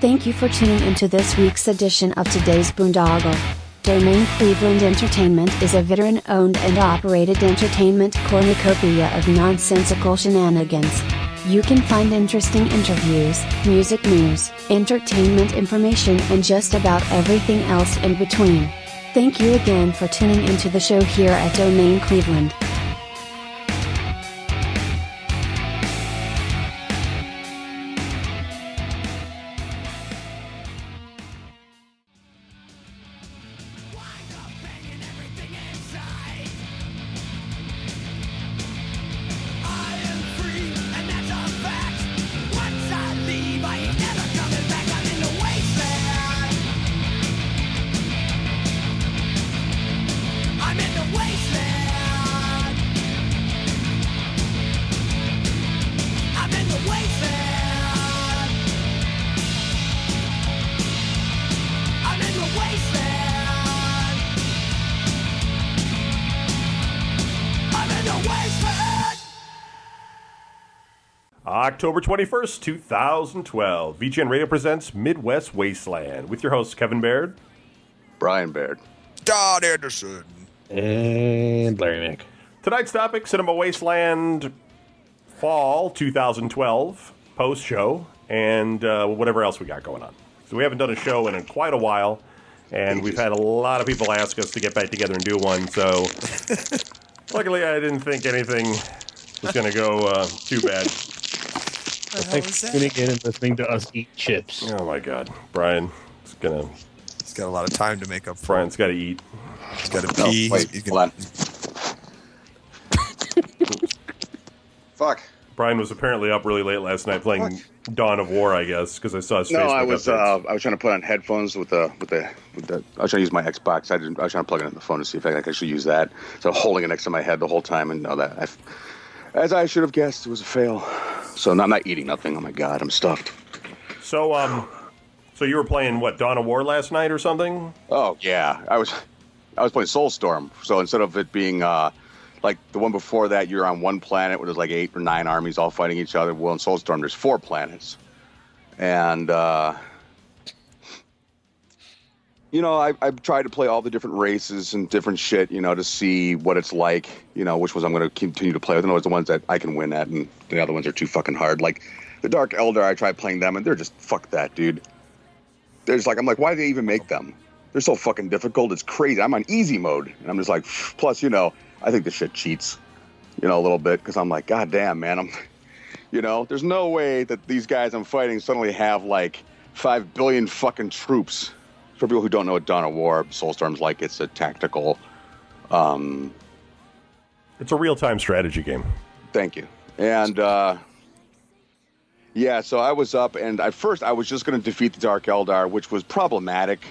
Thank you for tuning into this week's edition of today's Boondoggle. Domain Cleveland Entertainment is a veteran owned and operated entertainment cornucopia of nonsensical shenanigans. You can find interesting interviews, music news, entertainment information, and just about everything else in between. Thank you again for tuning into the show here at Domain Cleveland. October 21st, 2012. VGN Radio presents Midwest Wasteland with your hosts Kevin Baird, Brian Baird, Don Anderson, and Larry Nick. Tonight's topic Cinema Wasteland Fall 2012 post show and uh, whatever else we got going on. So, we haven't done a show in quite a while, and we've had a lot of people ask us to get back together and do one. So, luckily, I didn't think anything was going to go uh, too bad. Thanks for tuning in and listening to us eat chips. Oh my God, Brian, it's gonna. He's got a lot of time to make up for. Brian's got to eat. He's got to No, pee. wait, He's hold gonna, on. Fuck. Brian was apparently up really late last night playing Dawn of War, I guess, because I saw his No, Facebook I was uh, I was trying to put on headphones with the with the with the. I was trying to use my Xbox. I didn't. I was trying to plug it in the phone to see if I could actually use that. So holding it next to my head the whole time, and all that I, as I should have guessed, it was a fail. So I'm not eating nothing. Oh my god, I'm stuffed. So, um, so you were playing what Dawn of War last night or something? Oh yeah, I was I was playing Soulstorm. So instead of it being uh, like the one before that, you're on one planet where there's like eight or nine armies all fighting each other. Well, in Soulstorm, there's four planets, and uh, you know, I, I've tried to play all the different races and different shit, you know, to see what it's like, you know, which ones I'm going to continue to play with. And are the ones that I can win at, and the other ones are too fucking hard. Like the Dark Eldar, I tried playing them, and they're just fuck that, dude. There's like, I'm like, why do they even make them? They're so fucking difficult. It's crazy. I'm on easy mode, and I'm just like, plus, you know, I think this shit cheats, you know, a little bit because I'm like, god damn, man, I'm, you know, there's no way that these guys I'm fighting suddenly have like five billion fucking troops. For people who don't know what Dawn of War, Soulstorm's like, it's a tactical. Um, It's a real time strategy game. Thank you. And uh, yeah, so I was up, and at first I was just going to defeat the Dark Eldar, which was problematic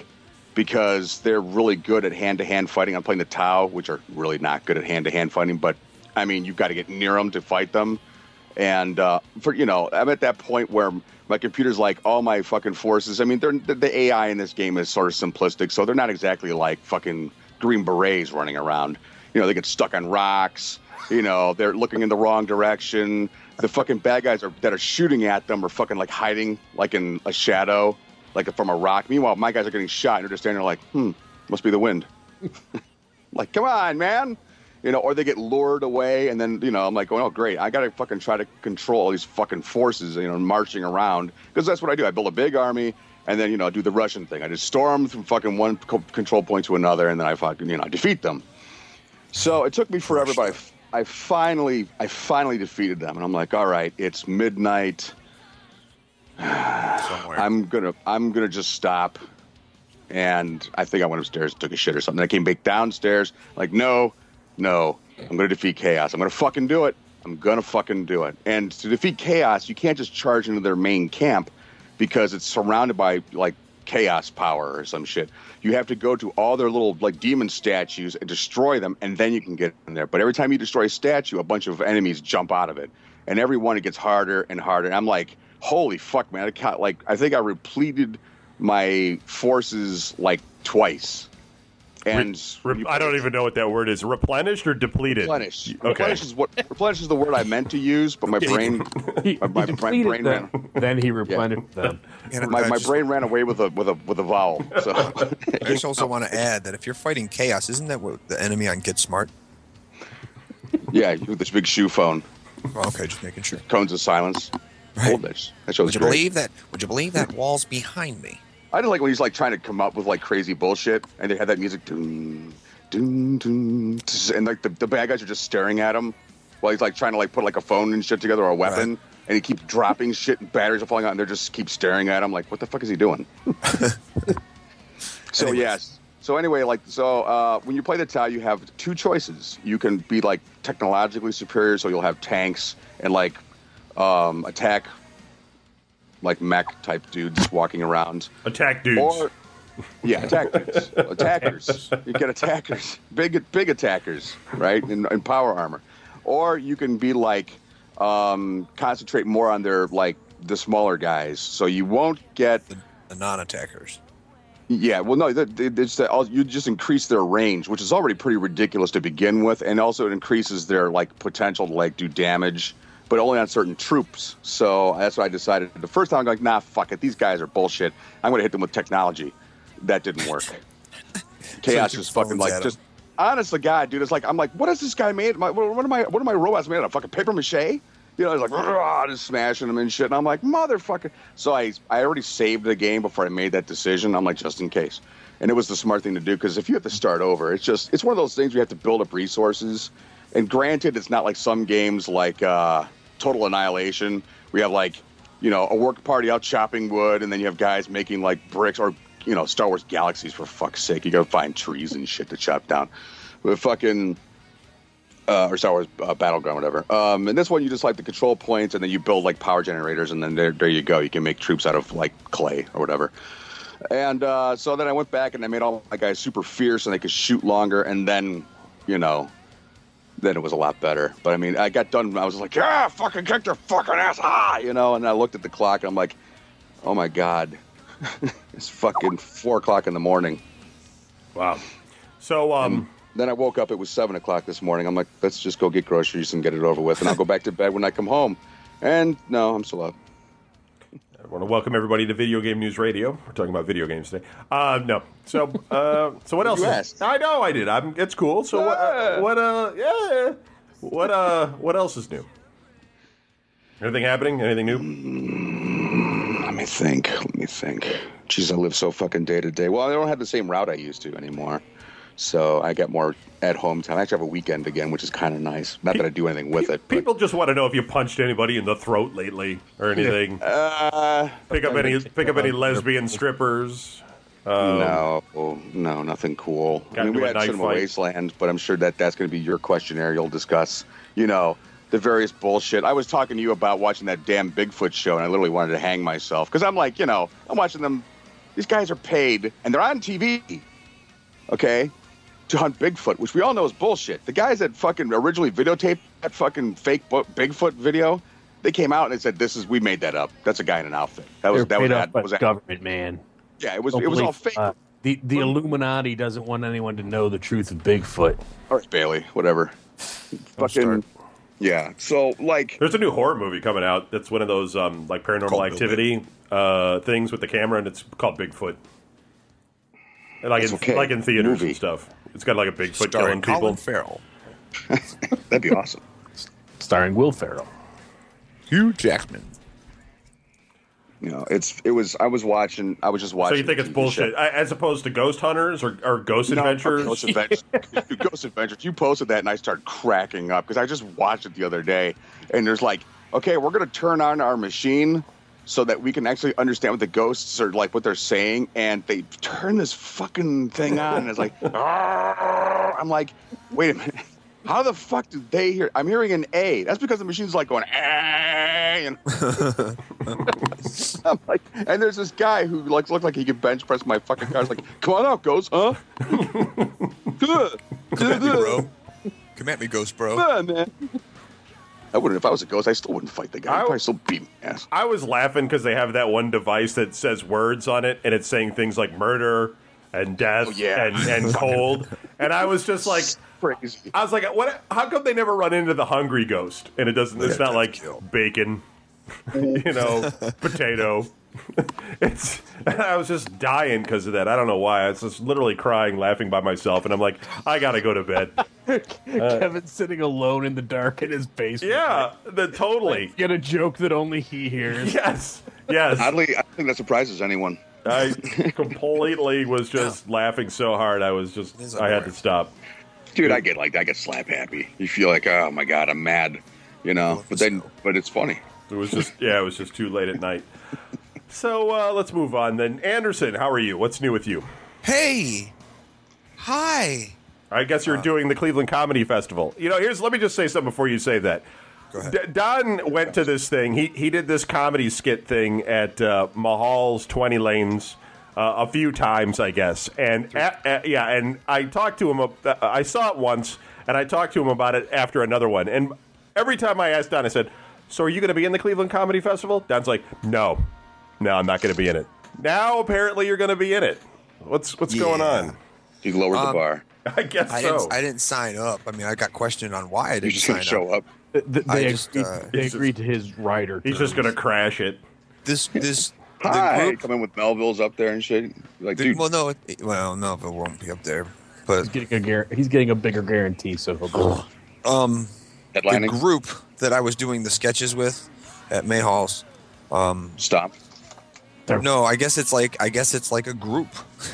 because they're really good at hand to hand fighting. I'm playing the Tau, which are really not good at hand to hand fighting, but I mean, you've got to get near them to fight them. And uh, for you know, I'm at that point where my computer's like all my fucking forces. I mean, the AI in this game is sort of simplistic, so they're not exactly like fucking green berets running around. You know, they get stuck on rocks. You know, they're looking in the wrong direction. The fucking bad guys are, that are shooting at them are fucking like hiding, like in a shadow, like from a rock. Meanwhile, my guys are getting shot, and they're just standing there like, hmm, must be the wind. like, come on, man. You know, or they get lured away, and then you know, I'm like, going, oh great, I gotta fucking try to control all these fucking forces, you know, marching around because that's what I do. I build a big army, and then you know, I do the Russian thing. I just storm from fucking one co- control point to another, and then I fucking you know defeat them. So it took me forever, but I, I finally, I finally defeated them, and I'm like, all right, it's midnight. somewhere. I'm gonna I'm gonna just stop. And I think I went upstairs and took a shit or something. I came back downstairs, like, no, no, I'm gonna defeat chaos. I'm gonna fucking do it. I'm gonna fucking do it. And to defeat chaos, you can't just charge into their main camp because it's surrounded by like chaos power or some shit. You have to go to all their little like demon statues and destroy them, and then you can get in there. But every time you destroy a statue, a bunch of enemies jump out of it, and every one it gets harder and harder. And I'm like, holy fuck, man! I can't, like I think I repleted my forces like twice. And when Re- I don't play- even know what that word is. Replenished or depleted? replenish. Okay. Replenish is what replenish is the word I meant to use, but my brain He, My- my- he my depleted brain them, then he replenished them. And my, I my brain ran away with a with a with a vowel. So I just also want to add that if you're fighting chaos, isn't that what the enemy on Get Smart? yeah, you with this big shoe phone, Oh, okay, just making sure. cones of silence. Right. Old bitch. That show's Would you great. believe that? Would you believe that wall's behind me? I didn't like when he's like trying to come up with like crazy bullshit, and they had that music, dun, dun, tss, and like the, the bad guys are just staring at him while he's like trying to like put like a phone and shit together or a weapon, Right. and he keeps dropping shit and batteries are falling out, and they just keep staring at him like, what the fuck is he doing? so Anyways. yes. So anyway, like so, uh, when you play the Tau, you have two choices. You can be like technologically superior, so you'll have tanks and like um, attack, like mech type dudes walking around. Attack dudes. Or yeah, attack dudes. attackers. You get attackers, big big attackers, right? In, in power armor. Or you can be like um, concentrate more on their like the smaller guys, so you won't get. The, the non-attackers. Yeah, well, no, that- that- it's that you just increase their range, which is already pretty ridiculous to begin with, and also it increases their like potential to like do damage, but only on certain troops. So that's what I decided. The first time I'm like, nah, fuck it, these guys are bullshit. I'm going to hit them with technology. That didn't work. Chaos just fucking like just honest to God, dude. It's like I'm like, what is this guy made? My, what, what am I? What are my robots made out of? Fucking paper mache? You know, it's like "Rah," just smashing them and shit. And I'm like, motherfucker. So I I already saved the game before I made that decision. I'm like, just in case. And it was the smart thing to do because if you have to start over, it's just it's one of those things where you have to build up resources. And granted, it's not like some games like uh, Total Annihilation. We have like you know a work party out chopping wood, and then you have guys making like bricks or you know Star Wars Galaxies for fuck's sake. You gotta find trees and shit to chop down. But fucking uh, or Star Wars uh, Battleground, whatever. Um, and this one, you just like the control points, and then you build like power generators, and then there, there you go. You can make troops out of like clay or whatever. And uh, so then I went back and I made all my guys super fierce, and they could shoot longer. And then, you know, then it was a lot better. But I mean, I got done. I was like, yeah, fucking kick their fucking ass, ah, you know. And I looked at the clock, and I'm like, oh my god, it's fucking four o'clock in the morning. wow. So, um, Then I woke up. It was seven o'clock this morning. I'm like, let's just go get groceries and get it over with, and I'll go back to bed when I come home. And no, I'm still up. I want to welcome everybody to Video Game News Radio. We're talking about video games today. Uh, no. So, uh, so what else? You is- asked. I know I did. I'm, it's cool. So, what, uh, Yeah. what, uh, yeah. What, uh, what else is new? Anything happening? Anything new? Let me think. Let me think. Jeez, I live so fucking day to day. Well, I don't have the same route I used to anymore. So I get more at home time. I actually have a weekend again, which is kind of nice. Not that I do anything with it. But, People just want to know if you punched anybody in the throat lately or anything. uh, pick up any, pick up any lesbian strippers. no, no, nothing cool. I mean, we had Cinema fight. Wasteland, but I'm sure that that's going to be your questionnaire. You'll discuss, you know, the various bullshit. I was talking to you about watching that damn Bigfoot show, and I literally wanted to hang myself because I'm like, you know, I'm watching them. These guys are paid, and they're on TV. Okay, to hunt Bigfoot, which we all know is bullshit. The guys that fucking originally videotaped that fucking fake Bigfoot video, they came out and they said, "This is we made that up. That's a guy in an outfit." That was They're that was, paid off by was the government, man. yeah, it was Don't it was all fake. uh, the the Illuminati doesn't want anyone to know the truth of Bigfoot. All right, Bailey, whatever. Fucking start. yeah. So like, There's a new horror movie coming out. That's one of those um, like paranormal activity uh, things with the camera, and it's called Bigfoot. And Like That's in, okay. like in theaters Movie. and stuff. It's got like a Bigfoot Starring killing Colin people. Farrell, that'd be awesome. starring Will Ferrell. Hugh Jackman. You know, it's it was. I was watching. I was just watching. So you think it's bullshit. I- as opposed to Ghost Hunters or, or Ghost No, Adventures? Ghost Adventures. Dude, Ghost Adventures. You posted that, and I started cracking up because I just watched it the other day, and there's like, okay, we're gonna turn on our machine so that we can actually understand what the ghosts are like, what they're saying, and they turn this fucking thing on, and it's like, "Arr." I'm like, wait a minute. How the fuck did they hear? I'm hearing an A. That's because the machine's like going, A. And I'm like, and there's this guy who like looked like he could bench press my fucking car. It's like, come on out, ghost, huh? Good. Come at me, bro. Come at me, Ghost Bro. Yeah, man. I wouldn't if I was a ghost. I still wouldn't fight the guy. I- probably still beat my ass. I was laughing because they have that one device that says words on it, and it's saying things like murder, and death Oh, yeah. and, and cold. and I was just like, Crazy. I was like, what? How come they never run into the hungry ghost? And it doesn't. It's Yeah, not like kill. bacon, you know, potato. it's. I was just dying because of that. I don't know why. I was just literally crying, laughing by myself, and I'm like, I gotta go to bed. Kevin's sitting alone in the dark in his basement. Yeah, the, totally. Get a joke that only he hears. Yes, yes. Oddly, I think that surprises anyone. I completely was just laughing so hard. I was just. is I had to unreal. stop. Dude, I get like I get slap happy. You feel like, oh my god, I'm mad, you know. But then, but it's funny. It was just. Yeah, it was just too late at night. So uh, let's move on then. Anderson, how are you? What's new with you? Hey, hi. I guess Uh. you're doing the Cleveland Comedy Festival. You know, here's let me just say something before you say that. D- Don went to this thing. He he did this comedy skit thing at uh, Mahall's Twenty Lanes uh, a few times, I guess. And yeah, and I talked to him. ab- I saw it once, and I talked to him about it after another one. And every time I asked Don, I said, "So are you going to be in the Cleveland Comedy Festival?" Don's like, "No, no, I'm not going to be in it." Now apparently you're going to be in it. What's what's going on? He lowered the Um, bar. I guess I so. didn't. I didn't sign up. I mean, I got questioned on why I didn't just sign show up. up. Th- th- They, just, agreed, uh, they He's just- agreed to his rider. He's just going to crash it. This this Hi, group. come in with Melville's up there and shit. Like, the- dude, well, no, it, well, no, it won't be up there. But He's getting a gar- he's getting a bigger guarantee, so he'll go. um, the headlining. group that I was doing the sketches with at Mahall's. Um, Stop. no, I guess it's like I guess it's like a group.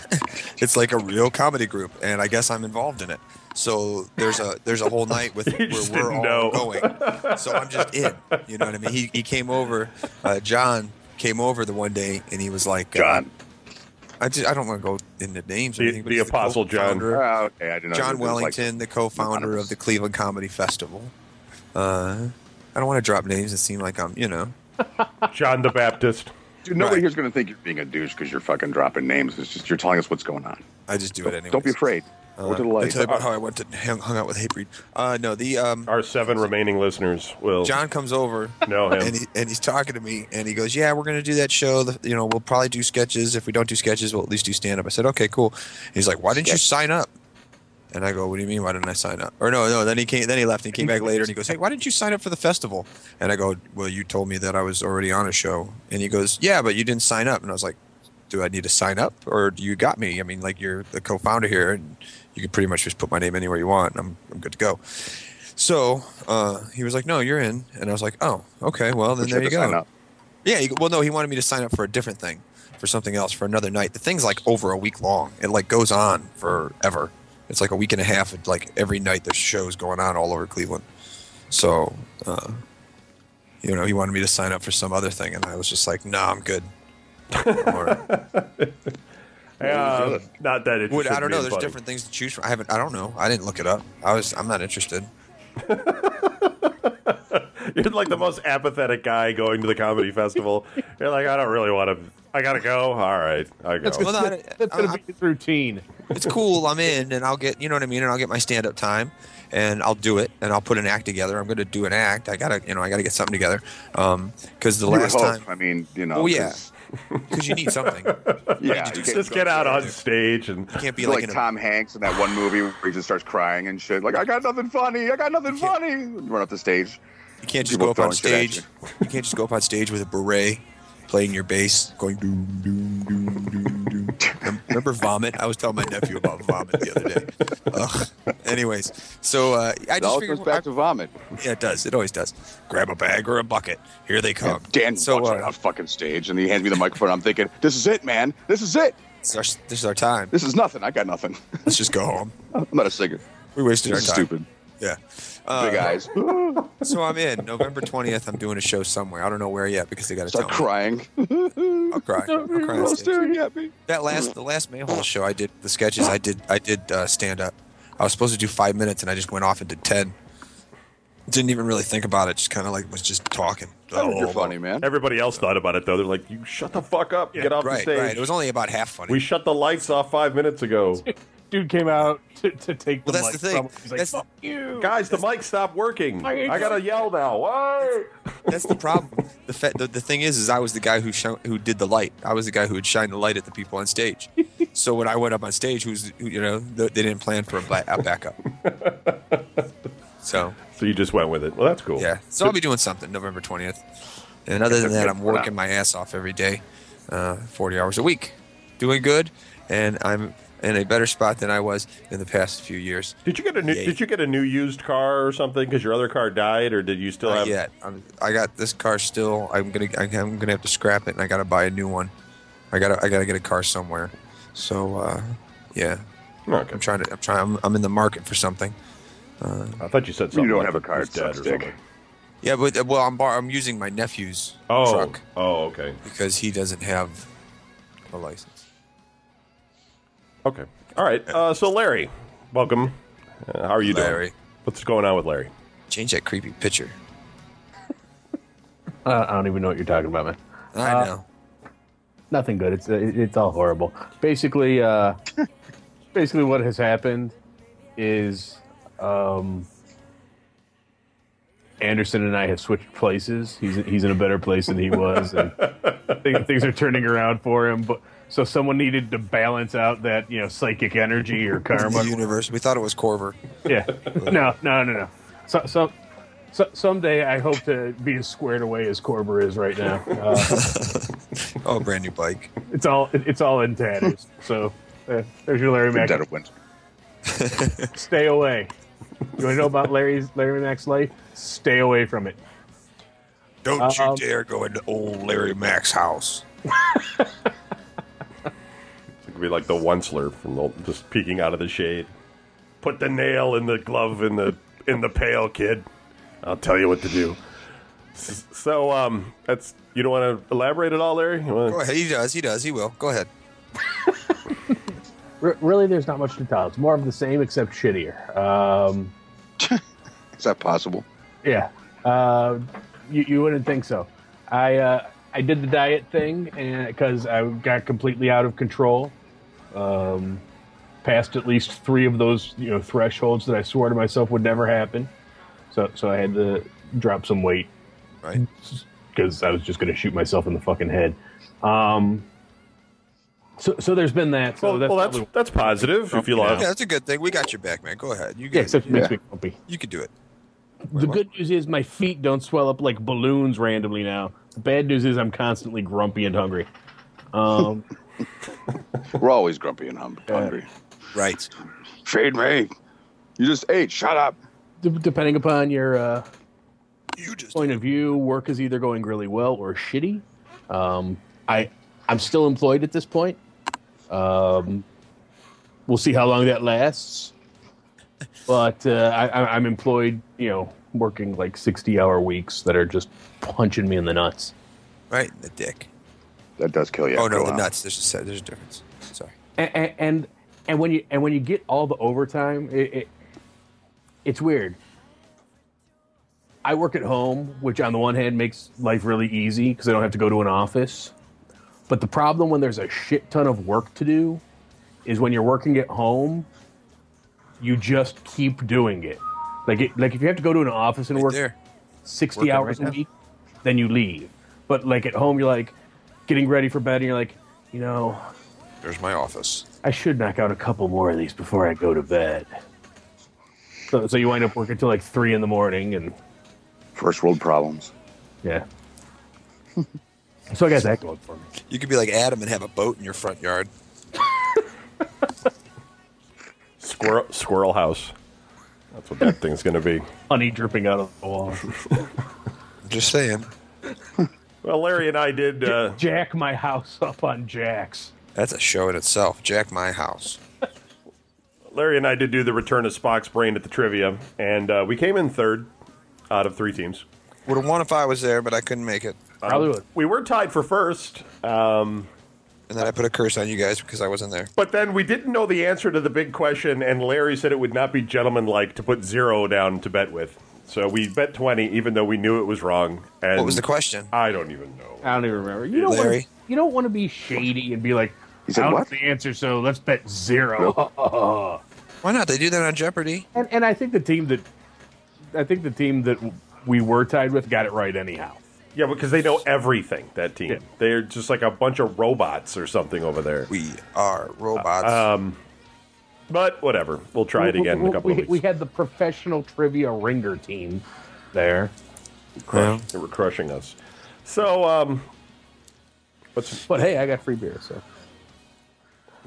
it's like a real comedy group, and I guess I'm involved in it. So there's a there's a whole night with where we're all know. going. So I'm just in. You know what I mean? He he came over. Uh, John came over the one day, and he was like, uh, John. I just I don't want to go into names. or The- anything, but the he's Apostle John. co-founder. Ah, okay, I didn't know. John It was like- Wellington, the co-founder of the Cleveland Comedy Festival. Uh, I don't want to drop names and seem like I'm, you know. John the Baptist. Dude, nobody Right. here's gonna think you're being a douche because you're fucking dropping names. It's just you're telling us what's going on. I just do it anyway. Don't be afraid. Go to the I light. tell you about how I went to hung, hung out with Hatebreed. Uh, no, the um, Our seven remaining listeners will John comes over know him. and he, and he's talking to me and he goes, "Yeah, we're gonna do that show. The, you know, we'll probably do sketches. If we don't do sketches, we'll at least do stand up." I said, "Okay, cool." He's like, "Why didn't you sign up?" And I go, "What do you mean? Why didn't I sign up?" Or no, no. Then he came. Then he left. and He came back later and he goes, "Hey, why didn't you sign up for the festival?" And I go, "Well, you told me that I was already on a show." And he goes, "Yeah, but you didn't sign up." And I was like, "Do I need to sign up, or do you got me? I mean, like you're the co-founder here, and you can pretty much just put my name anywhere you want, and I'm I'm good to go." So uh, he was like, "No, you're in," and I was like, "Oh, okay. Well, then there you go." Yeah, he, well, no, he wanted me to sign up for a different thing, for something else, for another night. The thing's like over a week long. It like goes on forever. It's like a week and a half. Of, like every night, there's shows going on all over Cleveland. So, uh, you know, he wanted me to sign up for some other thing, and I was just like, "No, I'm good." Or, Uh, not that it. would, I don't know. There's different things to choose from. I haven't. I don't know. I didn't look it up. I was. I'm not interested. You're like the most apathetic guy going to the comedy festival. You're like, I don't really want to. I gotta go. All right, I go. Well, no, I- That's gonna I- be his routine. it's cool. I'm in, and I'll get, you know what I mean, and I'll get my stand up time, and I'll do it, and I'll put an act together. I'm going to do an act. I gotta, you know, I gotta get something together. Um, because the You last hope. time, I mean, you know. Oh, yeah. because you need something. Yeah. Just you Just can't- get out on stage and You can't be like, like in a, Tom Hanks in that one movie where he just starts crying and shit. Like, I got nothing funny. I got nothing funny. Run up the stage. you can't just people go up on stage. at You can't just go up on stage with a beret, playing your bass, going doom doom doom doom doom. Remember vomit? I was telling my nephew about vomit the other day. Ugh. Anyways, so uh, I It just all figured. comes back to vomit. yeah, it does. It always does. Grab a bag or a bucket. Here they come. Dan so walks right uh, out fucking stage and he hands me the microphone. I'm thinking, this is it, man. This is it. this is our, this is our time. This is nothing. I got nothing. Let's just go home. I'm not a singer. We wasted This is our time. stupid. Yeah. Big Uh, eyes. so I'm in November 20th. I'm doing a show somewhere. I don't know where yet because they got to tell Start me. crying. I'll cry. I'll cry on All stage. staring at me. That last the last Mahall show I did the sketches I did I did uh, stand up. I was supposed to do five minutes and I just went off and did ten. Didn't even really think about it. Just kind of like was just talking. Oh, you're funny, man. everybody else thought about it though. They're like, "You shut the fuck up. Get off the stage." right. It was only about half funny. we shut the lights off five minutes ago. Dude came out to, to take the Well, that's mic the thing. from him. He's like, That's- "Fuck you, Guys, the mic stopped working. I- I gotta yell now. What? That's the problem. The, fa- the the thing is, is I was the guy who sho- who did the light. I was the guy who would shine the light at the people on stage. So when I went up on stage, who's who, you know th- they didn't plan for a, ba- a backup. so So you just went with it. Well, that's cool. yeah, so I'll be doing something November twentieth. And other than that, I'm working my ass off every day, uh, forty hours a week, doing good, and I'm in a better spot than I was in the past few years. Did you get a new Yay. Did you get a new used car or something because your other car died, or did you still Not have? yet. I'm, I got this car still. I'm gonna I- I'm gonna have to scrap it, and I gotta buy a new one. I gotta I gotta get a car somewhere. So uh, yeah, Okay. I'm trying to I'm trying I'm, I'm in the market for something. I thought you said something. You don't like have a car, he's it dead or something. Yeah, but uh, well I'm bar- I'm using my nephew's Oh. truck Oh, okay. because he doesn't have a license. Okay. All right. Uh, so Larry, welcome. Uh, how are you Larry. doing? What's going on with Larry? Change that creepy picture. Uh, I don't even know what you're talking about, man. I Uh, know. Nothing good. It's it, it's all horrible. Basically, uh, basically what has happened is um, Anderson and I have switched places. He's he's in a better place than he was, and things, things are turning around for him. But so someone needed to balance out that you know psychic energy or karma. The universe. We thought it was Corver. Yeah. No, no, no, no. So, so, so someday I hope to be as squared away as Corber is right now. Uh, Oh, brand new bike. it's all it, it's all in tatters. So uh, there's your Larry Dead Mack. of winter. Stay away. You want to know about Larry's Larry Mack's life? Stay away from it. Don't Um, you dare go into old Larry Mack's house. It could be like the Onceler from the, just peeking out of the shade. Put the nail in the glove in the in the pail, kid. I'll tell you what to do. S- So, um, that's you don't want to elaborate at all, Larry? You wanna- Go ahead. He does. He does. He will. Go ahead. R- really, there's not much to tell. It's more of the same except shittier. Um, Is that possible? Yeah, uh, you, you wouldn't think so. I uh, I did the diet thing, and because I got completely out of control, um, passed at least three of those you know thresholds that I swore to myself would never happen. So so I had to drop some weight Right. because I was just going to shoot myself in the fucking head. Um, so so there's been that. So Well, that's, well, that's probably- that's positive. If you Yeah. lost, Yeah, that's a good thing. We got your back, man. Go ahead. You yeah, except it makes Yeah. me grumpy. you can do it. The good news is my feet don't swell up like balloons randomly now. The bad news is I'm constantly grumpy and hungry. Um, We're always grumpy and hum- hungry. Right. Feed me. You just ate. Shut up. d- depending upon your uh, You just point of view, work is either going really well or shitty. Um, I I'm still employed at this point. Um, we'll see how long that lasts. But uh, I, I- I'm employed, you know, working like 60 hour weeks that are just punching me in the nuts. right. The dick. That does kill you. oh no, a the while. nuts. There's a. There's a difference. And and, and when you and when you get all the overtime, it, it it's weird. I work at home, which on the one hand makes life really easy because I don't have to go to an office. But the problem when there's a shit ton of work to do is when you're working at home, you just keep doing it. Like it, like if you have to go to an office and Right work there. 60 Working hours right a now. week, then you leave. But like at home, you're like getting ready for bed, and you're like, you know, There's my office. I should knock out a couple more of these before I go to bed. So, so you wind up working till like three in the morning, and First world problems. yeah. so I got that going for me. You could be like Adam and have a boat in your front yard. squirrel squirrel house. That's what that thing's going to be. Honey dripping out of the wall. Just saying. Well, Larry and I did. Uh, Jack my house up on Jack's. That's a show in itself. Jack my house. Larry and I did do the return of Spock's brain at the trivia, and uh, we came in third out of three teams. Would have won if I was there, but I couldn't make it. Probably would. We were tied for first, um, And then I put a curse on you guys because I wasn't there. but then we didn't know the answer to the big question, and Larry said it would not be gentlemanlike to put zero down to bet with. So we bet twenty, even though we knew it was wrong. And What was the question? I don't even know. I don't even remember. You don't Larry? Want, you don't want to be shady and be like, He said I don't what? know the answer, so let's bet zero. Why not? They do that on Jeopardy. and and I think the team that I think the team that we were tied with got it right anyhow. Yeah, because they know everything. That team. Yeah. They're just like a bunch of robots or something over there. We are robots. Um, but whatever. We'll try it again in a couple we, of weeks. we had the professional trivia ringer team there. Crush- They were crushing us. So, um, what's But hey, I got free beer, so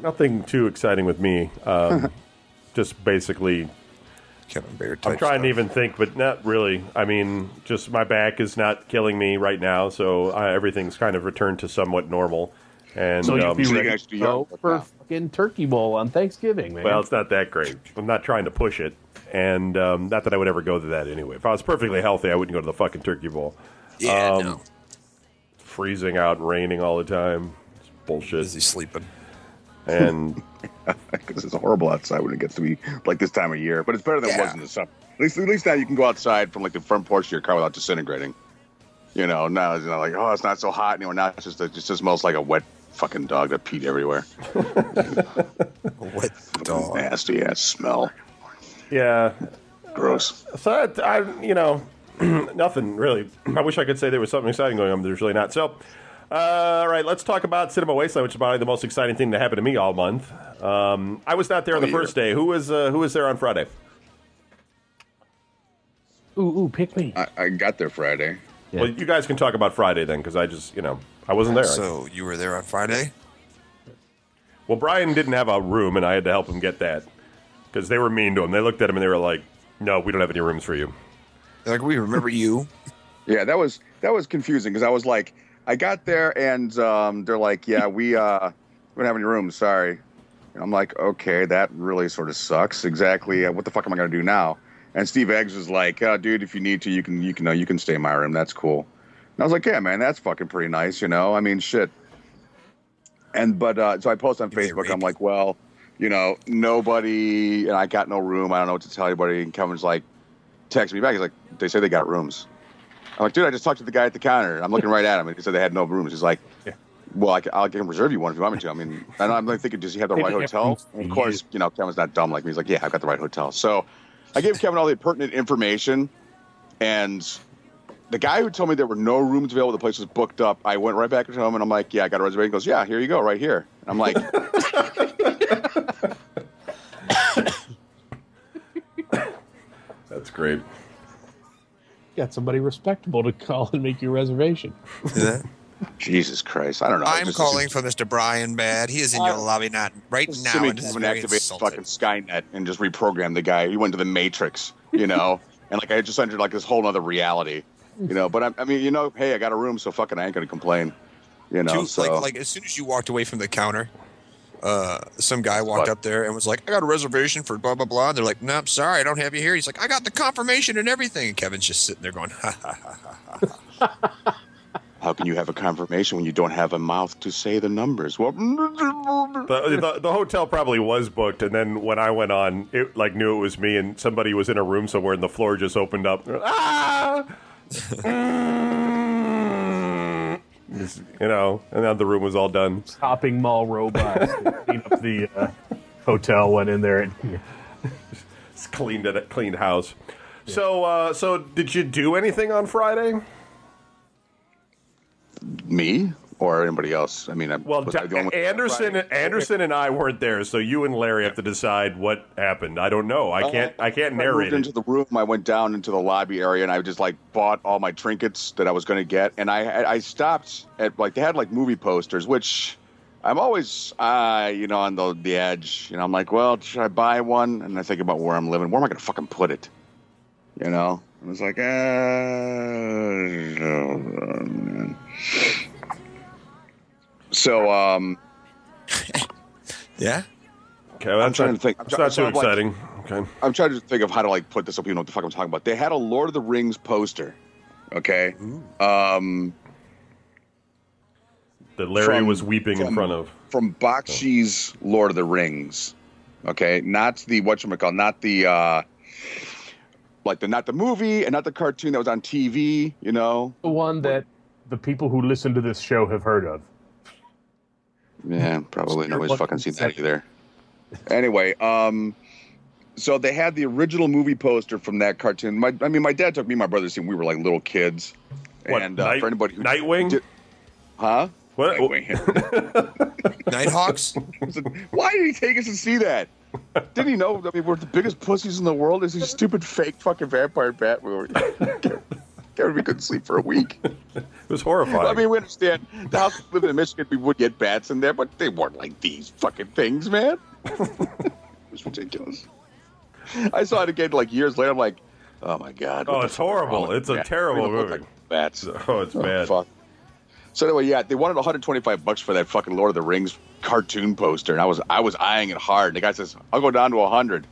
nothing too exciting with me. Um, just basically, Kevin Baird I'm type trying to even think, but not really. I mean, just my back is not killing me right now, so uh, everything's kind of returned to somewhat normal. And so you'd um, be So you ready to do go for now. fucking turkey bowl on Thanksgiving, man. well, it's not that great. I'm not trying to push it, and um, not that I would ever go to that anyway. If I was perfectly healthy, I wouldn't go to the fucking turkey bowl. Yeah, um, no. Freezing out, raining all the time. It's bullshit. Busy sleeping. And because it's horrible outside when it gets to be like this time of year. But it's better than it was in the summer. At least, at least now you can go outside from like the front porch of your car without disintegrating. You know, now it's not like oh, it's not so hot anymore. Now it's just it just smells like a wet fucking dog that peed everywhere. What dog? Nasty ass smell. yeah, Gross. So I, I you know, nothing really. I wish I could say there was something exciting going on, but there's really not. So, uh, all right, let's talk about Cinema Wasteland, which is probably the most exciting thing that happened to me all month. Um, I was not there on the yeah. first day. Who was uh, who was there on Friday? ooh, ooh, pick me. I, I got there Friday. Yeah. Well, you guys can talk about Friday then, because I just you know I wasn't there. So you were there on Friday? well, Brian didn't have a room, and I had to help him get that because they were mean to him. They looked at him and they were like, "No, we don't have any rooms for you." They're like we remember you. Yeah, that was that was confusing because I was like, I got there and um, they're like, yeah, we uh, we don't have any rooms. Sorry. And I'm like, okay, that really sort of sucks. Exactly. Uh, what the fuck am I gonna do now? And Steve Eggs was like, oh, dude, if you need to, you can you can uh, you can stay in my room. That's cool. And I was like, yeah, man, that's fucking pretty nice. You know, I mean, shit. And but uh, so I post on Facebook. I'm like, well, you know, nobody, and I got no room. I don't know what to tell anybody. And Kevin's like, text me back. He's like, they say they got rooms. I'm like, dude, I just talked to the guy at the counter. I'm looking right at him, and he said they had no rooms. He's like, Yeah. well, I can, I'll can reserve you one if you want me to. I mean, and I'm like thinking, does he have the right hotel? And of course, you know, Kevin's not dumb like me. He's like, yeah, I've got the right hotel. So I gave Kevin all the pertinent information, and the guy who told me there were no rooms available, the place was booked up. I went right back to him, and I'm like, yeah, I got a reservation. He goes, yeah, here you go, right here. And I'm like, That's great. Got somebody respectable to call and make your reservation. Jesus Christ, I don't know. I'm This is- calling for Mr. Brian Baird. He is in your Uh, lobby not right now Assuming and is Kevin very activated insulted. fucking Skynet and just reprogrammed the guy. He went to the Matrix, you know, and like I just entered like this whole other reality, you know. But I, I mean, you know, hey, I got a room, so fucking I ain't gonna complain, you know. Two- so like, like as soon as you walked away from the counter, uh, some guy walked What? up there and was like, "I got a reservation for blah blah blah." And they're like, "No, I'm sorry, I don't have you here." He's like, "I got the confirmation and everything." And Kevin's just sitting there going, "Ha ha ha." ha. how can you have a confirmation when you don't have a mouth to say the numbers? Well, The, the, the hotel probably was booked, and then when I went on, it like knew it was me, and somebody was in a room somewhere, and the floor just opened up. Ah! Mm. Just, you know, and then the room was all done. Shopping mall robots to clean up the uh, hotel. Went in there and It's cleaned it, cleaned house. So, uh, so did you do anything on Friday? me or anybody else? I mean, I, Well, was I the only one- Anderson, Anderson, and I weren't there, so you and Larry have to decide what happened. I don't know. I can't. I can't I narrate moved into the room. I went down into the lobby area, and I just like bought all my trinkets that I was going to get. And I I stopped at like they had like movie posters, which I'm always uh you know on the the edge. You know, I'm like, well, should I buy one? And I think about where I'm living. Where am I going to fucking put it? You know, I was like, uh, so um. Yeah. Okay, well, that's trying not, to think. I'm It's try- not so too I'm like- exciting. Okay. I'm trying to think of how to like put this so people know what the fuck I'm talking about. They had a Lord of the Rings poster. Okay. Um, That Larry From- was weeping in front of. from Bakshi's Lord of the Rings. Okay, not the whatchamacallit, not the uh like the not the movie and not the cartoon that was on TV, you know. the one that the people who listen to this show have heard of. Yeah, probably nobody's what fucking seen that either. Anyway, um so they had the original movie poster from that cartoon. My I mean my dad took me and my brother to see when we were like little kids. What, and uh, Night- for anybody who Nightwing? did- huh? What? Nighthawks. Why did he take us to see that? Didn't he know? I mean, we're the biggest pussies in the world. Is these stupid fake fucking vampire bat We movie? We couldn't sleep for a week. It was horrifying. I mean, we understand the house lived in Michigan, we would get bats in there, but they weren't like these fucking things, man. it was ridiculous. I saw it again like years later. I'm like, oh my god. Oh, it's fuck is wrong horrible. Oh, it's a bats? terrible movie. like bats. oh, it's oh, bad. fuck. So anyway, yeah, they wanted 125 bucks for that fucking Lord of the Rings cartoon poster, and I was I was eyeing it hard. And the guy says, "I'll go down to 100,"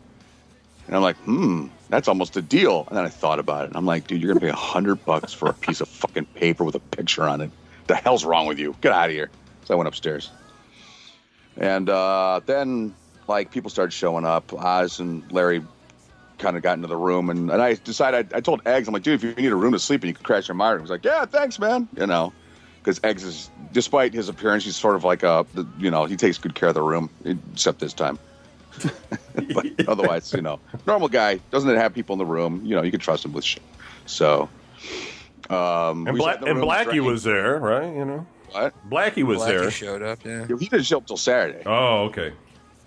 and I'm like, "Hmm, that's almost a deal." And then I thought about it, and I'm like, "Dude, you're gonna pay a 100 bucks for a piece of fucking paper with a picture on it? The hell's wrong with you? Get out of here!" So I went upstairs, and uh, then like people started showing up. Oz and Larry kind of got into the room, and, and I decided I, I told Eggs, I'm like, dude, if you need a room to sleep in, you can crash in my room, he's like, yeah, thanks, man. You know, because Eggs is, despite his appearance, he's sort of like a, you know, he takes good care of the room, except this time. but otherwise, you know, normal guy doesn't have people in the room. You know, you can trust him with shit. So, um, And, Bla- sat in the and Blackie drank. was there, right? You know, what? Blackie was Blackie there. showed up. Yeah. He didn't show up till Saturday. Oh, okay.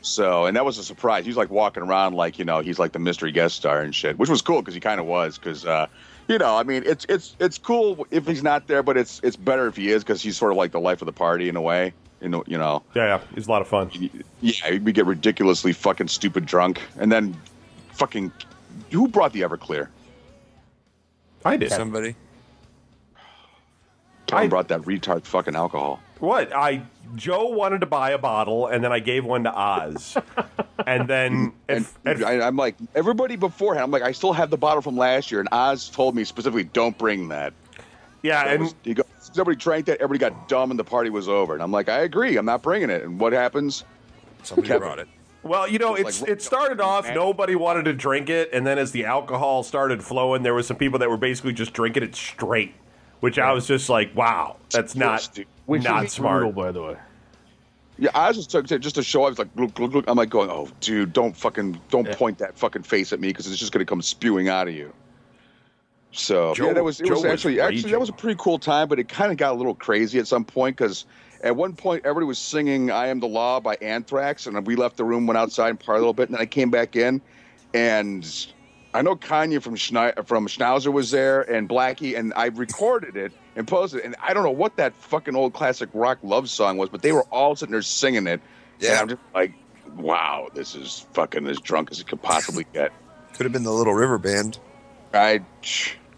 So, and that was a surprise. He was like walking around like, you know, he's like the mystery guest star and shit, which was cool because he kind of was. Because, uh, you know, I mean, it's it's it's cool if he's not there, but it's it's better if he is because he's sort of like the life of the party in a way. You know, you know, Yeah, yeah. It was a lot of fun. yeah, we get ridiculously fucking stupid drunk, and then fucking who brought the Everclear? I did. Somebody. Tom I- brought that retard fucking alcohol. What? I Joe wanted to buy a bottle, and then I gave one to Oz, and then And if, if- I, I'm like, everybody beforehand, I'm like, I still have the bottle from last year, and Oz told me specifically, don't bring that. yeah, It and was- he goes, everybody drank that, everybody got dumb, and the party was over. And I'm like, I agree, I'm not bringing it. And what happens? Somebody Kevin. brought it. Well, you know, Just it's like- it started off nobody wanted to drink it, and then as the alcohol started flowing, there was some people that were basically just drinking it straight, which I was just like, wow, that's not Stupid. Which not smart. brutal, by the way. Yeah, I was just took just to show. I was like, look, look, look. I'm like going, oh, dude, don't fucking, don't Yeah. point that fucking face at me because it's just gonna come spewing out of you. So Joe- yeah, that was it Joe was was actually actually that was a pretty cool time, but it kind of got a little crazy at some point because at one point everybody was singing "I Am the Law" by Anthrax, and we left the room, went outside and partied a little bit, and then I came back in, and I know Kanye from Schne- from Schnauzer was there and Blackie, and I recorded it and posted it, and I don't know what that fucking old classic rock love song was, but they were all sitting there singing it. And Yeah. I'm just like, wow, this is fucking as drunk as it could possibly get. Could have been the Little River Band. I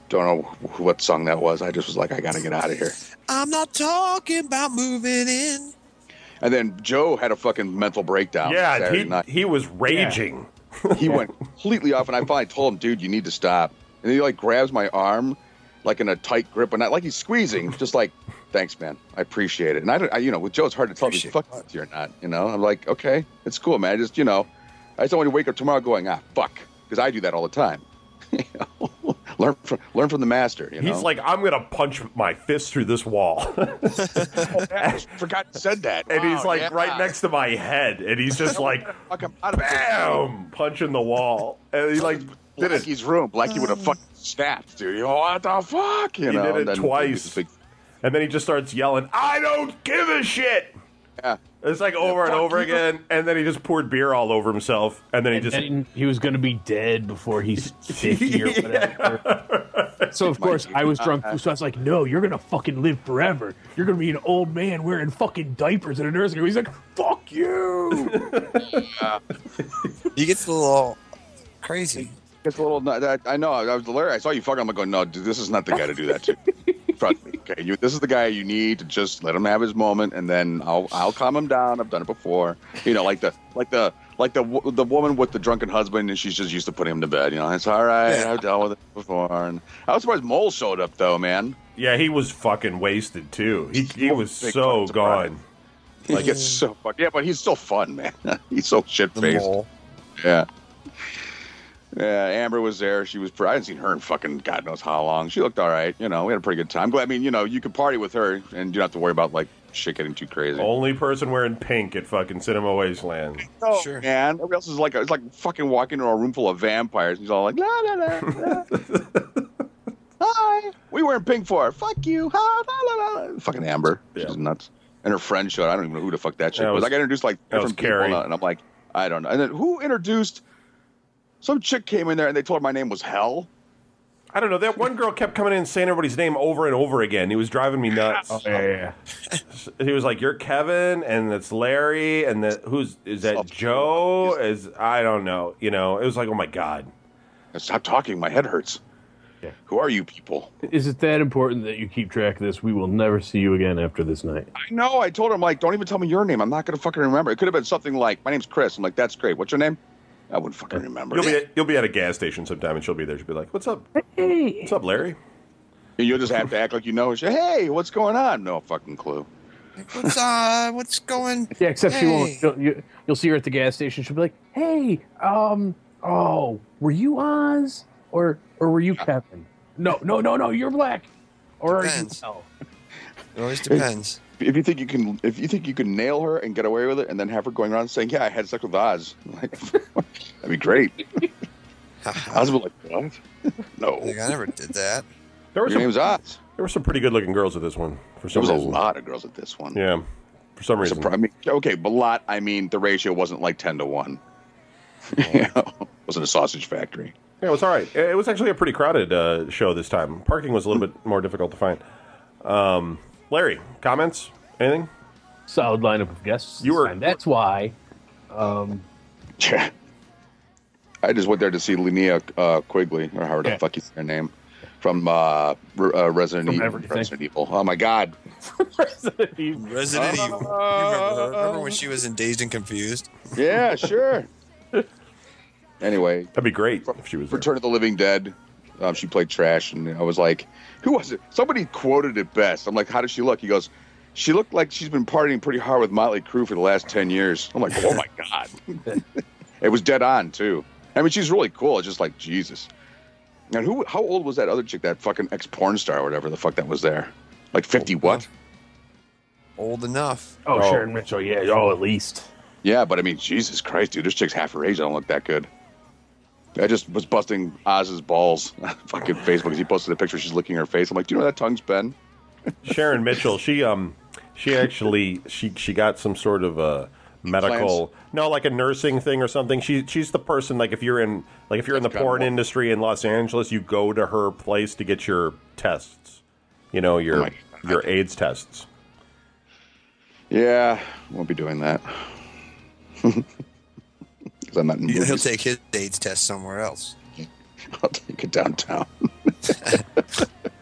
don't know what song that was. I just was like, I gotta get out of here. I'm not talking about moving in. And then Joe had a fucking mental breakdown. yeah, he he was raging. he went completely off, and I finally told him, dude, you need to stop. And he like grabs my arm, like in a tight grip, and not like he's squeezing, just like, thanks, man, I appreciate it. And I, don't, I you know, with Joe, it's hard to tell if he's fucking with you or not. You know, I'm like, okay, it's cool, man. I just, you know, I just don't want you to wake up tomorrow going, ah, fuck, because I do that all the time. You know? Learn from learn from the master. You know? He's like, I'm gonna punch my fist through this wall, oh, I forgot said that. and he's like yeah. right next to my head, and he's just like, Fuck, out of bam, punching the wall, and he like did it. Blackie's room. Blackie would have fucking snapped, dude. You know, what the fuck? You He know, did it and twice. big- And then he just starts yelling, I don't give a shit. Yeah. It's like over and over you. again. And then he just poured beer all over himself. And then he just. and he was going to be dead before he's 50 or whatever. So, of course, I was drunk. So I was like, no, you're going to fucking live forever. You're going to be an old man wearing fucking diapers in a nursing home. He's like, fuck you. He gets a little crazy. It's a little. I know. I was Larry. I saw you fucking. I'm like, going, no, dude, this is not the guy to do that to. Trust me. Okay, you, this is the guy you need to just let him have his moment, and then I'll I'll calm him down. I've done it before. You know, like the like the like the the woman with the drunken husband, and she's just used to putting him to bed. You know, it's all right. Yeah. I've dealt with it before. And I was surprised Mole showed up though, man. Yeah, he was fucking wasted too. He, he was so gone. Like it's so fun. Yeah, but he's still fun, man. he's so shit faced. Yeah. Yeah, Amber was there. She was. Pre- I hadn't seen her in fucking God knows how long. She looked all right. You know, we had a pretty good time. Glad. I mean, you know, you could party with her, and you don't have to worry about like shit getting too crazy. Only person wearing pink at fucking Cinema Wasteland. Oh, Sure. man. Everybody else is like it's like fucking walking into a room full of vampires. He's all like la la la. la. Hi. we are you wearing pink for? Fuck you. Ha, la, la, la. Fucking Amber. Yeah. She's nuts. And her friend showed. I don't even know who the fuck that shit That was. was- I got introduced like that was different people, Carrie. and I'm like, I don't know. And then who introduced? Some chick came in there and they told her my name was Hell. I don't know. That one girl kept coming in and saying everybody's name over and over again. He was driving me nuts. Oh, yeah, yeah, yeah. He was like, "You're Kevin, and it's Larry, and that who's is that Oh, Joe? Is I don't know. You know, it was like, oh my god. Stop talking. My head hurts. Yeah. Who are you people? Is it that important that you keep track of this? We will never see you again after this night. I know. I told her, I'm like, don't even tell me your name. I'm not going to fucking remember. It could have been something like, my name's Chris. I'm like, that's great. What's your name? I wouldn't fucking remember. You'll be at, you'll be at a gas station sometime, and she'll be there. She'll be like, "What's up? Hey, What's up, Larry?" And you'll just have to act like you know. She, hey, what's going on? No fucking clue. What's uh? What's going? yeah. Except she won't. Hey. You'll, you, you'll see her at the gas station. She'll be like, "Hey, um, oh, were you Oz or or were you Kevin? No, no, no, no. You're black. Or are you? Depends. It always depends. If you think you can, if you think you can nail her and get away with it, and then have her going around saying, "Yeah, I had sex with Oz," like, that'd be great. Oz would be like, "What? No, Like, I never did that. There were your some name's Oz." there were some pretty good looking girls at this one for some There some was a lot of girls at this one. Yeah, for some reason. Surpri- I mean, okay, but lot. I mean, the ratio wasn't like ten to one. you know, it wasn't a sausage factory. Yeah, it was all right. It was actually a pretty crowded uh, show this time. Parking was a little bit more difficult to find. Um, Larry, comments? Anything? Solid lineup of guests. You this were- time. That's why. Um, Yeah. I just went there to see Linnea uh, Quigley, or however the fuck you say her name, from uh, uh, Resident, From Evil, everything. Resident Evil. Oh my god. Resident Evil. You remember, her? remember Uh, when she was in Dazed and Confused? Yeah, sure. anyway, That'd be great if she was there. Return of the Living Dead. Um, she played trash, and I was like, "Who was it?" Somebody quoted it best. I'm like, "How does she look?" He goes, "She looked like she's been partying pretty hard with Motley Crue for the last ten years." I'm like, "Oh my god!" it was dead on too. I mean, she's really cool. It's just like Jesus. And who? How old was that other chick? That fucking ex porn star, or whatever the fuck that was there. Like fifty what? Old enough. oh, Oh. Sharon Mitchell. Yeah. Oh, at least. Yeah, but I mean, Jesus Christ, dude, this chick's half her age. I don't look that good. I just was busting Oz's balls on fucking Facebook because he posted a picture. She's licking her face. I'm like, do you know where that tongue's been? Sharon Mitchell, she um she actually she she got some sort of a medical no like a nursing thing or something. She she's the person like if you're in like if you're in the porn what- industry in Los Angeles, you go to her place to get your tests. You know, your Oh your AIDS tests. Yeah, won't be doing that. Because I'm not in He'll take his AIDS test somewhere else. I'll take it downtown.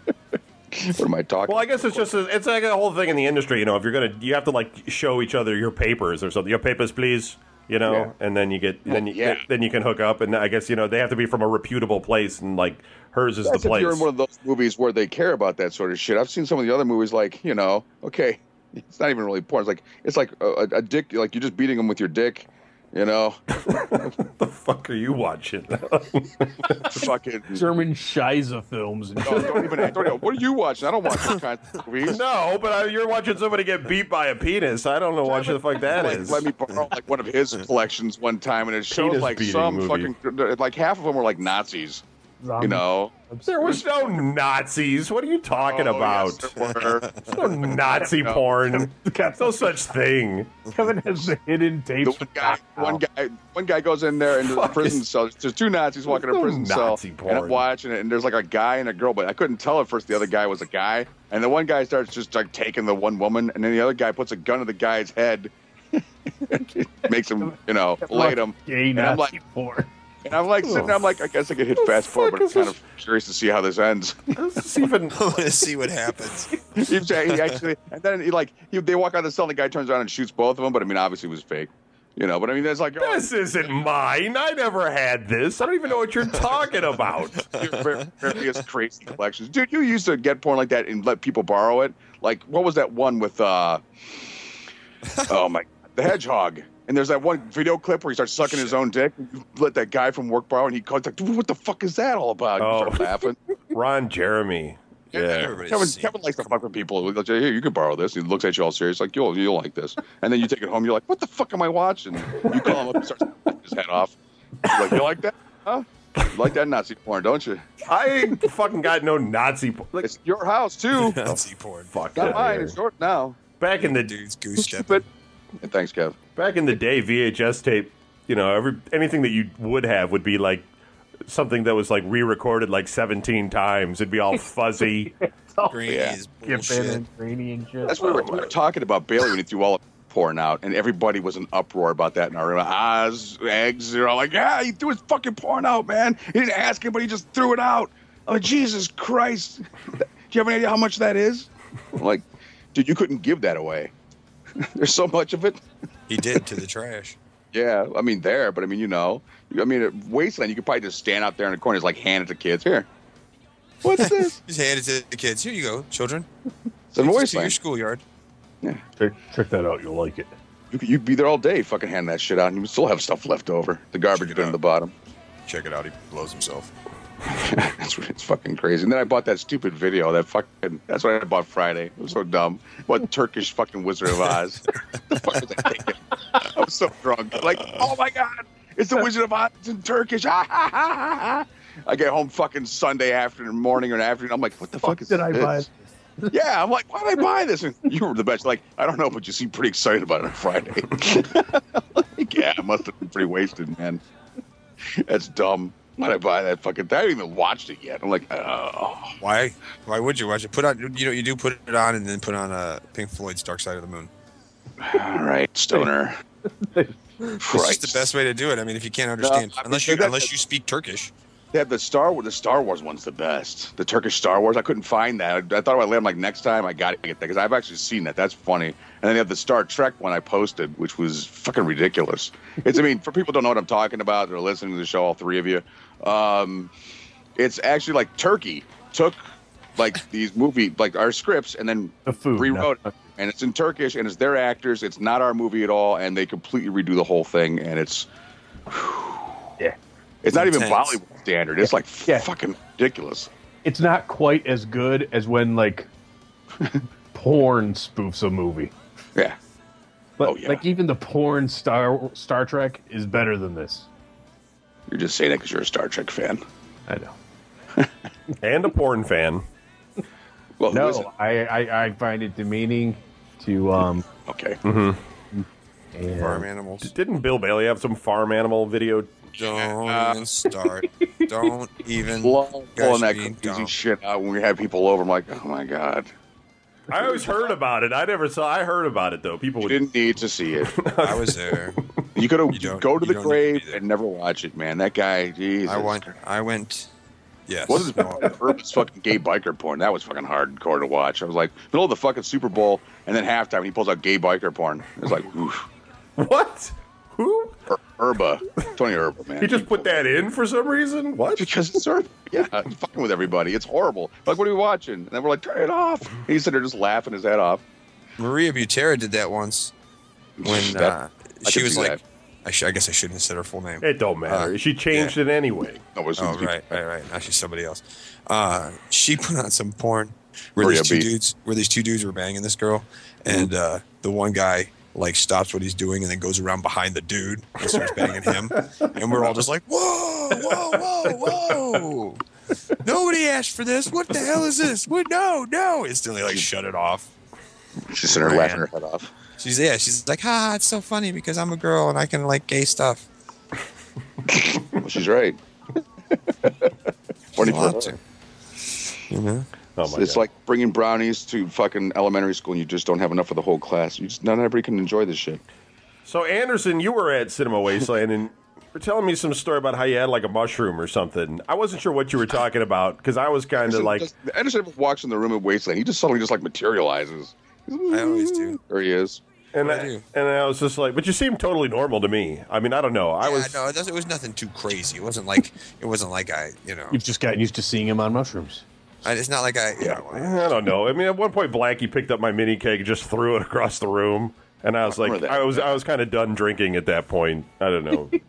what am I talking? Well, I guess it's just a, it's like a whole thing in the industry. You know, if you're gonna, you have to like show each other your papers or something. Your papers, please. You know, Yeah. and then you get then you yeah. then you can hook up. And I guess you know they have to be from a reputable place, and like hers is That's the if place. you're in one of those movies where they care about that sort of shit. I've seen some of the other movies, like you know, okay, it's not even really porn. It's like it's like a, a, a dick, like you're just beating them with your dick. You know, the fuck are you watching? fucking. German Shiza films. And No, don't even. Don't even what are you watching? I don't watch those kinds of movies. no, but uh, you're watching somebody get beat by a penis. I don't know what the fuck that like, is. Let me borrow like one of his collections one time, and it shows Penis like some movie. fucking like half of them were like Nazis. You know, there was no Nazis. What are you talking Oh, about? yes, there were. There's no Nazi No. porn. There's no such thing. Kevin has the hidden The tapes. one guy, one guy, one guy goes in there into the prison is- cell. There's two Nazis walking in a no prison Nazi cell, porn. and I'm watching it. And there's like a guy and a girl, but I couldn't tell at first the other guy was a guy. And the one guy starts just like taking the one woman, and then the other guy puts a gun to the guy's head, makes him, you know, light him. Gay And I'm like, porn. And I'm like sitting there, I'm like, I guess I could hit fast forward, but I'm kind of curious to see how this ends. This is even I want to see what happens. he, he actually, and then he like, he, they walk out of the cell, and the guy turns around and shoots both of them. But I mean, obviously, it was fake. You know, but I mean, there's like, oh, This isn't mine. I never had this. I don't even know what you're talking about. your var- various crazy collections. Dude, you used to get porn like that and let people borrow it. Like, what was that one with, uh, oh my, the hedgehog. And there's that one video clip where he starts sucking his own dick. And you let that guy from work borrow, and he calls like, "Dude, what the fuck is that all about?" You Oh. start laughing. Ron Jeremy. Yeah. Everybody's Kevin, seen Kevin likes to fuck with people. He'll "Here, you can borrow this." He looks at you all serious, like, "You'll, you'll like this." And then you take it home. You're like, "What the fuck am I watching?" You call him up, and starts laughing his head off. He's like, "You like that?" Huh? You like that Nazi porn, don't you? I ain't fucking got no Nazi. porn. Like, It's your house too. Nazi porn. fuck Not outta mine. here. It's yours now. Back in the Dudes goose stepping. But and thanks, Kev. back in the day, VHS tape. You know, every anything that you would have would be like something that was like re-recorded like 17 times. It'd be all fuzzy. Green Yeah. is Giffen bullshit. and Rainy and shit. That's what we were, we were talking about Bailey when he threw all the porn out, and everybody was in uproar about that in our room. Oz, eggs, they're all like, "Yeah, he threw his fucking porn out, man. He didn't ask him, but he just threw it out." I'm like, Jesus Christ! Do you have any idea how much that is? I'm like, dude, you couldn't give that away. There's so much of it. He did to the trash. Yeah, I mean there, but I mean you know, I mean at Wasteland, you could probably just stand out there in the corner, and just like hand it to kids. Here, what's this? Just hand it to the kids. Here you go, children. It's in Take this to your Wasteland. schoolyard. check, check that out. You'll like it. You could, you'd be there all day, fucking hand that shit out, and you would still have stuff left over. The garbage Check would it in the bottom. Check it out. He blows himself. it's, it's fucking crazy. And then I bought that stupid video. That fucking. That's what I bought Friday. It was so dumb. What Turkish fucking Wizard of Oz? the fuck was I thinking? I was so drunk. Like, oh my god, it's the Wizard of Oz in Turkish. Ha, ha, ha, ha, ha. I get home fucking Sunday afternoon, morning or afternoon. I'm like, what the fuck, is did I buy? Yeah, I'm like, why did I buy this? And you were the best. Like, I don't know, but you seem pretty excited about it on Friday. like, yeah, I must have been pretty wasted, man. That's dumb. Why did I buy that fucking thing? I haven't even watched it yet. I'm like, oh. Why? Why would you watch it? Put on. You know, you do put it on and then put on uh, Pink Floyd's Dark Side of the Moon. All right, stoner. It's just the best way to do it. I mean, if you can't understand, I mean, unless you unless you speak Turkish. They have the Star Wars. The Star Wars one's the best. The Turkish Star Wars. I couldn't find that. I, I thought about it. I'm like, next time I got to get that because I've actually seen that. That's funny. And then they have the Star Trek one I posted, which was fucking ridiculous. It's. I mean, for people who don't know what I'm talking about, they're listening to the show. All three of you. Um, it's actually like Turkey took like these movie like our scripts and then The food. rewrote not- it. And it's in Turkish and it's their actors. It's not our movie at all. And they completely redo the whole thing. And it's Yeah. It's not even volleyball standard. It's like Yeah. fucking ridiculous. It's not quite as good as when like porn spoofs a movie. Yeah. But Oh, yeah. like even the porn Star Star Trek is better than this. You're just saying that because you're a Star Trek fan. I know. and a porn fan. Well, No. I, I I find it demeaning to um Okay. And- Farm animals. Didn't Bill Bailey have some farm animal video? Don't Uh, even start. Don't even. Love pulling that being crazy dumb. shit out when we have people over. I'm like, oh my god, I always heard about it. I never saw. I heard about it though. People you would. didn't need to see it. I was there. You could You have go to the don't to grave and never watch it, man. That guy, Jesus. I went. I went. Yes. What is No, Urban's fucking gay biker porn? That was fucking hardcore to watch. I was like, middle of the fucking Super Bowl, and then halftime, he pulls out gay biker porn. It was like, oof. What? Who? Ur- Urba, Tony Urba, man. He just put that in for some reason? What? because it's Urba. Yeah, he's fucking with everybody. It's horrible. Like, what are we watching? And then we're like, turn it off. And he's sitting there just laughing his head off. Maria Butera did that once when That- uh, she was like. I, sh- I guess I shouldn't have said her full name. It don't matter. Uh, she changed it anyway. No, it was- Oh right, right, right. Now she's somebody else. Uh, she put on some porn where Maria these two B. dudes, where these two dudes were banging this girl, and uh, the one guy like stops what he's doing and then goes around behind the dude and starts banging him, and we're all just like, whoa, whoa, whoa, whoa! Nobody asked for this. What the hell is this? What? No, no! Instantly, like, shut it off. She's sitting there laughing her head off. She's yeah. She's like, ha, it's so funny because I'm a girl and I can like gay stuff. Well, she's right. Funny A for lot her. to. You know. Oh my It's god. like bringing brownies to fucking elementary school and you just don't have enough for the whole class. You just not everybody can enjoy this shit. So Anderson, you were at Cinema Wasteland and you were telling me some story about how you had like a mushroom or something. I wasn't sure what you were talking about because I was kind of like, just, Anderson walks in the room at Wasteland. He just suddenly just like materializes. I always do. There he is. and I I, and I was just like, but you seem totally normal to me. I mean, I don't know. I yeah, was no, it, it was nothing too crazy. It wasn't like it wasn't like I, you know, You've just gotten used to seeing him on mushrooms. I, it's not like I, you know, I- I don't know. I mean, at one point, Blackie picked up my mini keg and just threw it across the room, and I was like. I was, I was kind of done drinking at that point. I don't know.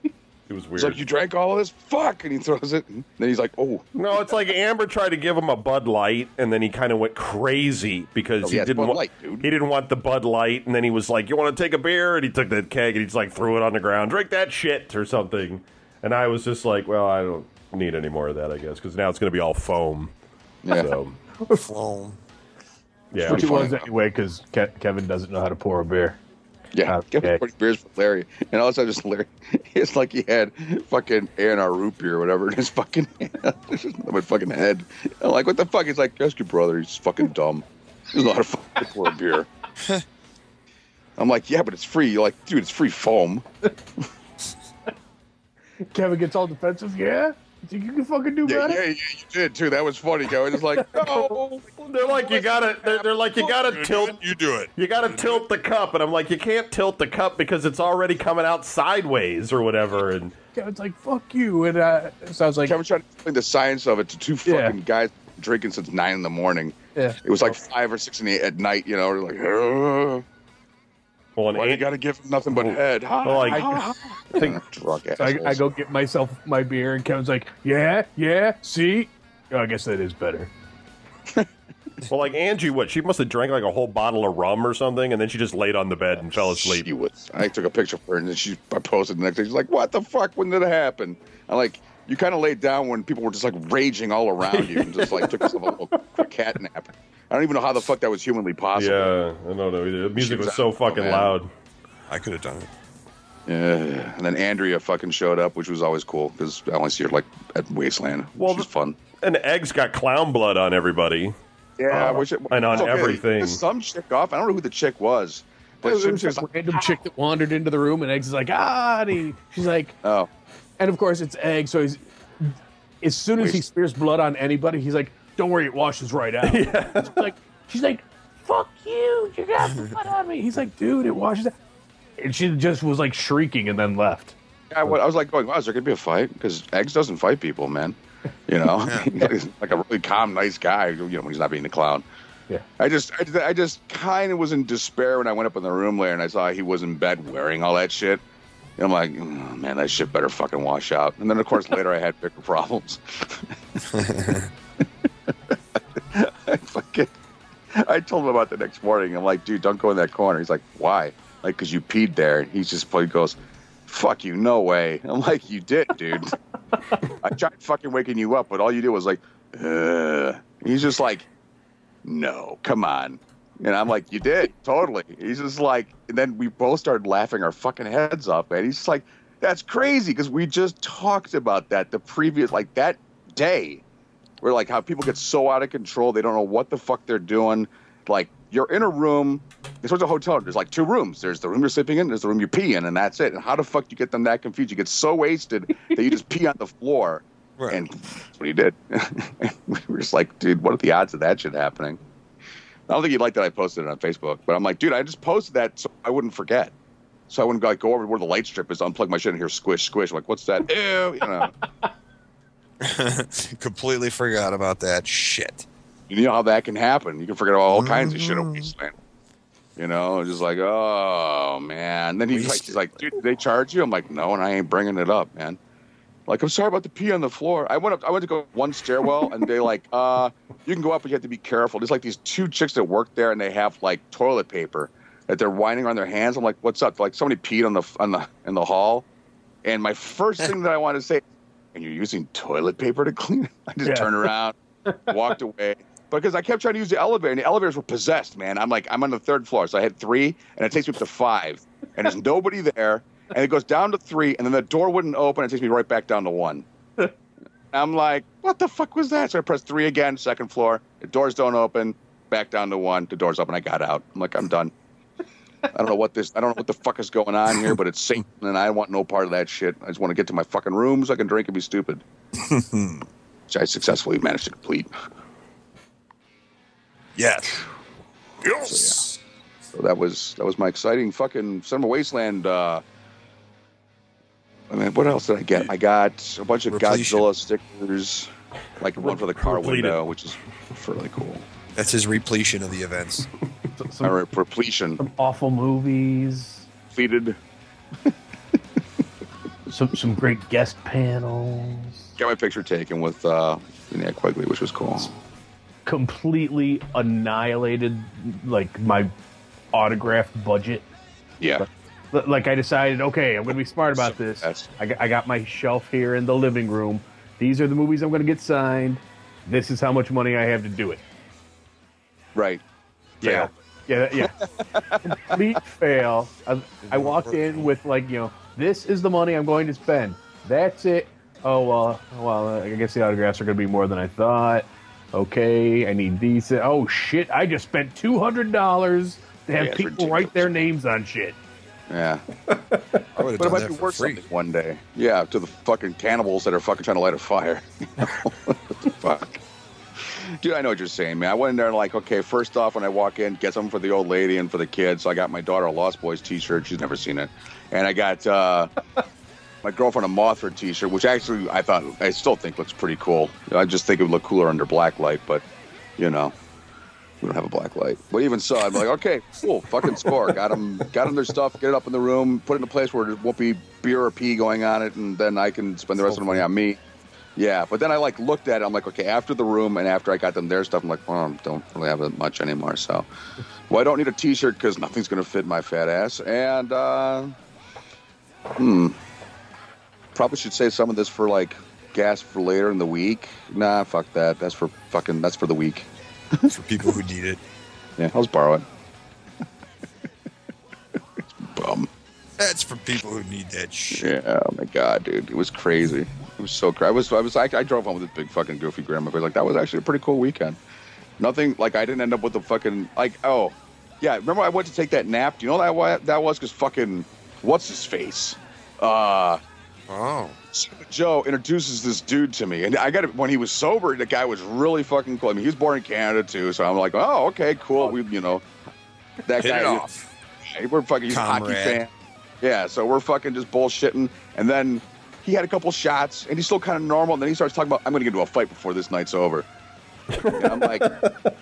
It was He's weird. like, You drank all of this? Fuck. And he throws it. And then he's like, Oh, no, it's like Amber tried to give him a Bud Light, and then he kind of went crazy because Oh, he yeah, didn't Bud want Light, dude. he didn't want the Bud Light, and then he was like, "You want to take a beer?" And he took that keg and he just like threw it on the ground, drink that shit or something. And I was just like, "Well, I don't, need any more of that, I guess, because now it's going to be all foam. Yeah. So, Flown. yeah. Which it was funny. anyway, because Ke- Kevin doesn't know how to pour a beer. Yeah, Okay. okay. putting beers for Larry, and all of a sudden, just Larry. It's like he had fucking A and R root beer or whatever in his fucking hand. It's just nothing but fucking head. I'm like, what the fuck? He's like, ask your brother. He's fucking dumb. He's not a fucking pour a beer. I'm like, yeah, but it's free. You're like, dude, it's free foam. Kevin gets all defensive. Yeah, you think you can fucking do Yeah, better? yeah, yeah, you did too. That was funny, Kevin. It's like, no. They're like you gotta. They're, they're like you gotta tilt. You do it. You gotta tilt the cup, and I'm like, you can't tilt the cup because it's already coming out sideways or whatever. And Kevin's like, "Fuck you," and uh, so I was like, Kevin trying to explain the science of it to two Yeah. fucking guys drinking since nine in the morning. "Yeah." It was like five or six in the, at night, you know. They're like, "Ugh, well, and why you got to give him nothing but head? well, like, I think Drunk I, I go get myself my beer, and Kevin's like, "Yeah, yeah, see." Oh, I guess that is better. well, like Angie, what? She must have drank like a whole bottle of rum or something, and then she just laid on the bed and fell asleep. She was. I took a picture of her, and then she I posted the next day. She's like, "What the fuck? When did it happen?" I'm like, "You kind of laid down when people were just like raging all around you, and just like took yourself a little cat nap." I don't even know how the fuck that was humanly possible. Yeah, I don't know. either. The music was was so fucking man. loud. I could have done it. Yeah. And then Andrea fucking showed up, which was always cool because I only see her like at Wasteland. Well, Well, she's fun. And eggs got clown blood on everybody. Yeah, I wish it, and on okay. everything. Some chick off. I don't know who the chick was, but It was was just just a random chick that wandered into the room, and Eggs is like, "Ah," and he, she's like, oh, and of course it's Egg. So he's as soon as he Waste. spears blood on anybody, he's like, "Don't worry, it washes right out." She's like, she's like, "Fuck you, you got blood on me." He's like, "Dude, it washes out," and she just was like shrieking and then left. I, I was like going, wow, is there gonna be a fight? Because Eggs doesn't fight people, man. You know, he's like a really calm, nice guy. You know, when he's not being a clown. Yeah. I just, I, I just kind of was in despair when I went up in the room later and I saw he was in bed wearing all that shit. And I'm like, "Oh, man, that shit better fucking wash out. And then, of course, later I had bigger problems. I fucking, I told him about the next morning. I'm like, dude, don't go in that corner. He's like, why? Like, because you peed there. And he's just, he goes, fuck you, no way. I'm like, you did, dude. I tried fucking waking you up, but all you did was like, uh. He's just like, no, come on. And I'm like, you did, totally. He's just like, and then we both started laughing our fucking heads off, man. He's just like, that's crazy because we just talked about that the previous, like that day. Where like how people get so out of control, they don't know what the fuck they're doing. Like you're in a room. It's a hotel. There's like two rooms. There's the room you're sleeping in. There's the room you pee in, and that's it. And how the fuck do you get them that confused? You get so wasted that you just pee on the floor. Right. And that's what he did. we were just like, dude, what are the odds of that shit happening? I don't think he'd like that I posted it on Facebook, but I'm like, dude, I just posted that so I wouldn't forget. So I wouldn't like go over to where the light strip is, unplug my shit, and hear squish, squish. I'm like, what's that? Ew, you know. Completely forgot about that shit. you know how that can happen. You can forget all kinds of shit at Wasteland. You know, just like, oh man. then he's like, he's like, dude, did they charge you? I'm like, no, and I ain't bringing it up, man. Like, I'm sorry about the pee on the floor. I went up, I went to go one stairwell, and they like, uh, you can go up, but you have to be careful. There's like these two chicks that work there, and they have like toilet paper that they're winding on their hands. I'm like, what's up? Like somebody peed on the on the in the hall, and my first thing that I want to say, and you're using toilet paper to clean it. I just Yeah. turned around, walked away. Because I kept trying to use the elevator, and the elevators were possessed, man. I'm like, I'm on the third floor, so I had three, and it takes me up to five, and there's nobody there, and it goes down to three, and then the door wouldn't open, and it takes me right back down to one. I'm like, what the fuck was that? So I pressed three again, second floor. The doors don't open, back down to one. The doors open. I got out. I'm like, I'm done. I don't know what this. I don't know what the fuck is going on here, but it's Satan, and I want no part of that shit. I just want to get to my fucking room so I can drink and be stupid. Which I successfully managed to complete. Yes. Yes. So that was that was my exciting fucking Summer Wasteland. Uh, I mean, what else did I get? I got a bunch of Repletion. Godzilla stickers, like one for the car Repleted. window, which is really cool. That's his repletion of the events. Some, some, All right, repletion, some awful movies, completed. some some great guest panels. Got my picture taken with uh, Linnea Quigley, which was cool. Completely annihilated like my autograph budget. Yeah, L- Like I decided, okay, I'm going to be smart about this. I got, I got my shelf here in the living room. These are the movies I'm going to get signed. This is how much money I have to do it. Right. Yeah. Yeah, yeah. Yeah. Complete fail. I, I walked in with like, you know, this is the money I'm going to spend. That's it. Oh well, well, I guess the autographs are going to be more than I thought. Okay, I need these. Oh shit! I just spent two hundred dollars to have Yeah, people write their names on shit. Yeah. I would have But it done might that be for worth free. something one day. Yeah, to the fucking cannibals that are fucking trying to light a fire. what the fuck? Dude, I know what you're saying, man. I went in there and like, okay, first off, when I walk in, get something for the old lady and for the kids. So I got my daughter a Lost Boys T-shirt. She's never seen it, and I got uh, my girlfriend a Mothra T-shirt, which actually I thought I still think looks pretty cool. I just think it would look cooler under black light, but you know, we don't have a black light. But even so, I'm like, okay, cool, fucking score. Got them, got them their stuff. Get it up in the room. Put it in a place where there won't be beer or pee going on it, and then I can spend the rest of the money on me. Yeah, but then I like looked at it. I'm like, okay, after the room and after I got them their stuff, I'm like, well, I don't really have that much anymore. So, well, I don't need a T-shirt because nothing's gonna fit my fat ass. And uh, hmm, probably should save some of this for like gas for later in the week. Nah, fuck that. That's for fucking. That's for the week. for people who need it. Yeah, I'll just borrow it. Bum. That's for people who need that shit. Yeah. Oh my god, dude, it was crazy. Was so crazy. I was, I was, I, I drove home with this big fucking goofy grandma. But like, that was actually a pretty cool weekend. Nothing like I didn't end up with the fucking like. Oh, yeah. Remember I went to take that nap. Do you know that why that was? Because fucking what's his face? Uh, Oh, Joe introduces this dude to me, and I got it when he was sober. The guy was really fucking cool. I mean, he was born in Canada too, so I'm like, oh, okay, cool. We, you know, that hit guy. it off. We're fucking he's a hockey fan. Yeah, so we're fucking just bullshitting. And then he had a couple shots, and he's still kind of normal. And then he starts talking about, I'm going to get into a fight before this night's over. And I'm like,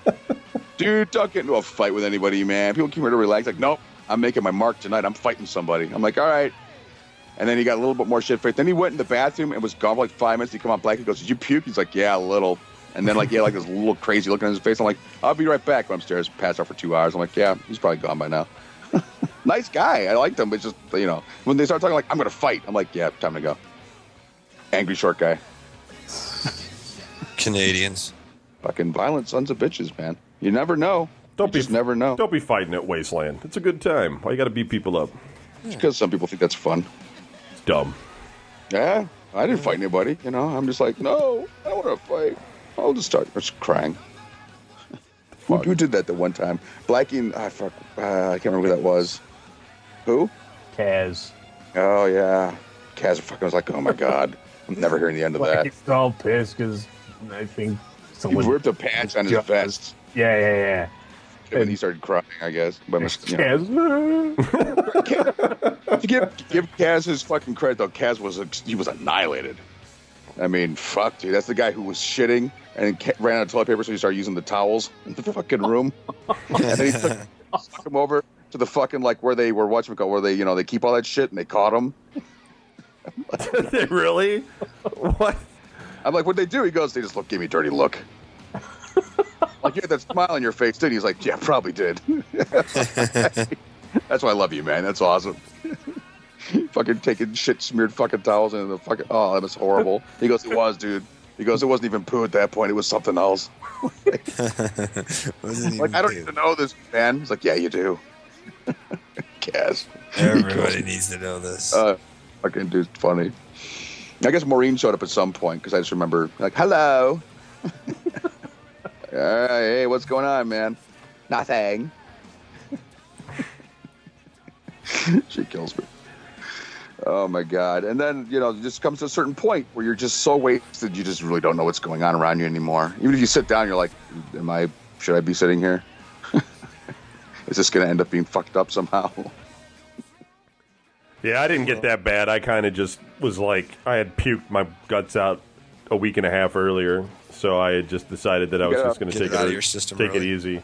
dude, don't get into a fight with anybody, man. People keep here to relax. Like, nope, I'm making my mark tonight. I'm fighting somebody. I'm like, all right. And then he got a little bit more shit faced. Then he went in the bathroom and was gone for like five minutes. He come out back. He goes, "Did you puke?" He's like, "Yeah, a little." And then like yeah, like this little crazy look on his face. I'm like, "I'll be right back." Went upstairs, passed out for two hours. I'm like, "Yeah, he's probably gone by now." nice guy. I liked him, but just you know, when they start talking like, "I'm gonna fight," I'm like, "Yeah, time to go." Angry short guy. Canadians. Fucking violent sons of bitches, man. You never know. Don't you be just never know. Don't be fighting at Wasteland. It's a good time. Why you got to beat people up? Because some people think that's fun. It's dumb. Yeah, I didn't fight anybody. You know, I'm just like, no, I don't want to fight. I'll just start just crying. who, who did that the one time? Blackie and ah, fuck, uh, I can't remember who that was. Who? Kaz. Oh yeah, Kaz fucking was like, oh my god, I'm never hearing the end of that. He's all pissed because I think He someone. ripped a patch on his Just- vest, Yeah, yeah, yeah. and then he started crying. I guess, but you know. Kaz. to give give Kaz his fucking credit though, Kaz was he was annihilated. I mean, fuck, dude, that's the guy who was shitting and ran out of toilet paper, so he started using the towels in the fucking room. and then he took, took him over to the fucking like where they were watching go where they you know they keep all that shit and they caught him. Did they really? What? I'm like, what'd they do? He goes, they just look, give me a dirty look. like you had that smile on your face, didn't you? He's like, yeah, probably did. That's why I love you, man. That's awesome. fucking taking shit smeared fucking towels into the fucking. Oh, that was horrible. He goes, it was, dude. He goes, it wasn't even poo at that point. It was something else. Wasn't Like even I don't due. even know this, man. He's like, yeah, you do. Kaz. Everybody needs to know this. Uh, fucking dude's funny. I guess Maureen showed up at some point because I just remember like, hello. Hey, what's going on, man? Nothing. she kills me. Oh my god! And then you know, it just comes to a certain point where you're just so wasted, you just really don't know what's going on around you anymore. Even if you sit down, you're like, "Am I? Should I be sitting here? Is this going to end up being fucked up somehow?" Yeah, I didn't get that bad. I kind of just was like, I had puked my guts out a week and a half earlier, so I had just decided that I was just going to take it it out of your system take it easy.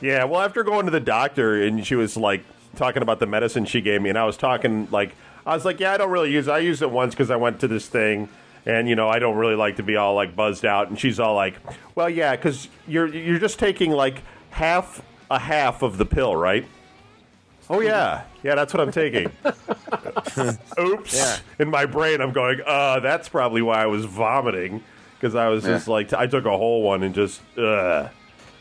Yeah, well, after going to the doctor and she was like talking about the medicine she gave me, and I was talking like I was like, yeah, I don't really use it. I used it once because I went to this thing. And you know, I don't really like to be all like buzzed out. And she's all like, "Well, yeah, because you're you're just taking like half a half of the pill, right?" Oh yeah, yeah, that's what I'm taking. oops. Yeah. In my brain, I'm going, uh, that's probably why I was vomiting because I was just like, I took a whole one and just, uh,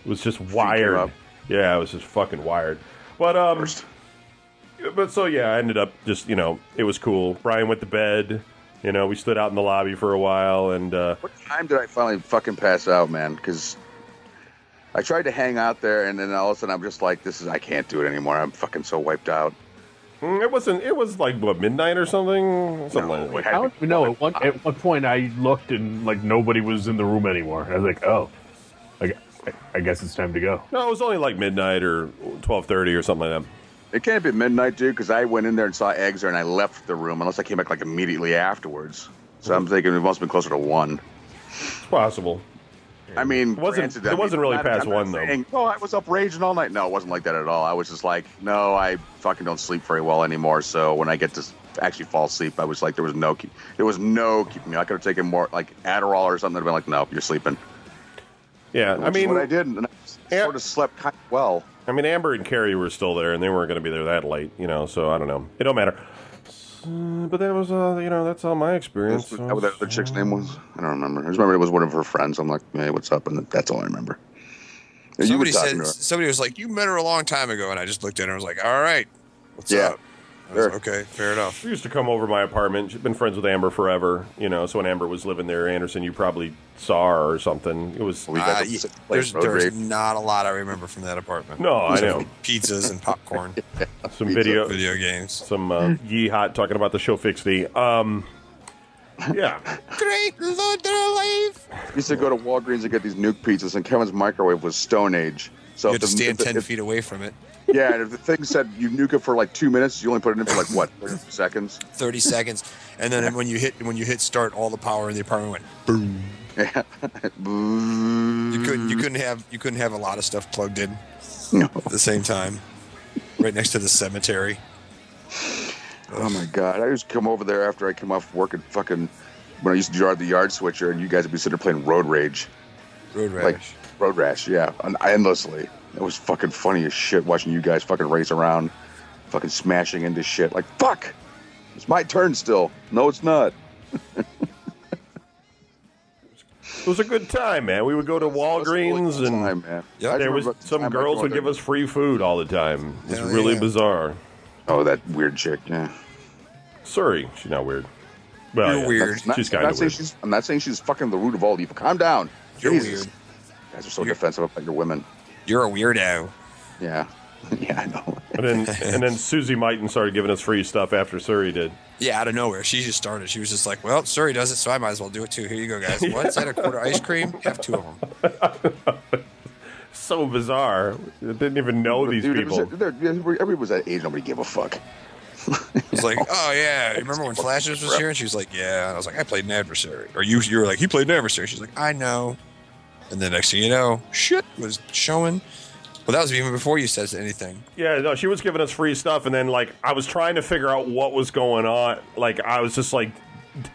it was just wired. up. Yeah, I was just fucking wired. But um, Worst. but so yeah, I ended up just you know it was cool. Brian went to bed. You know, we stood out in the lobby for a while, and uh, What time did I finally fucking pass out, man? Because I tried to hang out there, and then all of a sudden I'm just like, this is I can't do it anymore. I'm fucking so wiped out. mm, it wasn't. It was like what midnight or something. Something No, like it that. I don't even know. At one, at one point, I looked and like nobody was in the room anymore. I was like, oh, I, I guess it's time to go. No, it was only like midnight or twelve thirty or something like that. It can't be midnight, dude, because I went in there and saw eggs there, and I left the room unless I came back like immediately afterwards. So I'm thinking it must have been closer to one. It's possible. I mean, It wasn't- granted, it I mean, wasn't really I'm past I'm not one, though. saying, Oh, I was up raging all night. No, it wasn't like that at all. I was just like, no, I fucking don't sleep very well anymore. So when I get to actually fall asleep, I was like, there was no, keep, there was no keeping me. I could have taken more like Adderall or something. I'd been like, no, you're sleeping. Yeah, I Which is mean, what I did, and I Yeah. sort of slept kind of well. I mean, Amber and Carrie were still there, and they weren't going to be there that late, you know. So I don't know. It don't matter. Uh, But that was, uh, you know, that's all my experience. Is that what that other chick's name was? I don't remember. I just remember it was one of her friends. I'm like, hey, what's up? And that's all I remember. Yeah, you were Somebody said somebody was like, "You met her a long time ago," and I just looked at her and was like, "All right, what's Yeah. up?" I was Sure. okay, fair enough. She used to come over my apartment. She's been friends with Amber forever, you know. So when Amber was living there, Anderson, you probably saw her or something. It was We Uh, got yeah, the there's road there's rage. not a lot I remember from that apartment. no, I know Pizzas and popcorn, some Pizza. video, video games. some uh, yee hot talking about the show fixity. Um, yeah, Great Lord, they're alive! We used to go to Walgreens and get these nuke pizzas, and Kevin's microwave was Stone Age. So You if had to the- stand if the- ten if- feet away from it. Yeah, and if the thing said you nuke it for like two minutes, you only put it in for like what, 30 seconds? 30 seconds, and then when you hit when you hit start, all the power in the apartment went boom. Yeah. You couldn't you couldn't have you couldn't have a lot of stuff plugged in No. at the same time, right next to the cemetery. Oh my god! I used to come over there after I came off work and fucking when I used to drive the yard switcher, and you guys would be sitting there playing Road Rage, Road Rage. like Road Rash, yeah, endlessly. It was fucking funny as shit watching you guys fucking race around, fucking smashing into shit. Like fuck, it's my turn still. No, it's not. it was a good time, man. We would go to Walgreens and Time, man. Yeah. There was remember the some girls would over give us free food all the time. It's Hell really yeah. bizarre. Oh, that weird chick. Yeah. Surrey, she's not weird. Well, You're yeah. weird. I'm not, She's kind of saying weird. she's. I'm not saying she's fucking the root of all evil. Calm down. You're Jesus. weird. You guys are so You're- defensive about your women. You're a weirdo. Yeah. yeah, I know. And then and then Susie Mighton started giving us free stuff after Surrey did. Yeah, out of nowhere. She just started. She was just like, "Well, Surrey does it, so I might as well do it too. Here you go, guys. What's that? A quarter ice cream? Have two of them." So bizarre. I didn't even know these Dude, it was- people. everybody was that age. Nobody gave a fuck. It was like, "Oh yeah, you remember when Flashes was here?" And she was like, "Yeah." And I was like, "I played an adversary." Or you, you were like, "He played an adversary." She's like, "I know." And then next thing you know, shit was showing. Well, that was even before you said anything. Yeah, no, she was giving us free stuff, and then like I was trying to figure out what was going on. Like I was just like,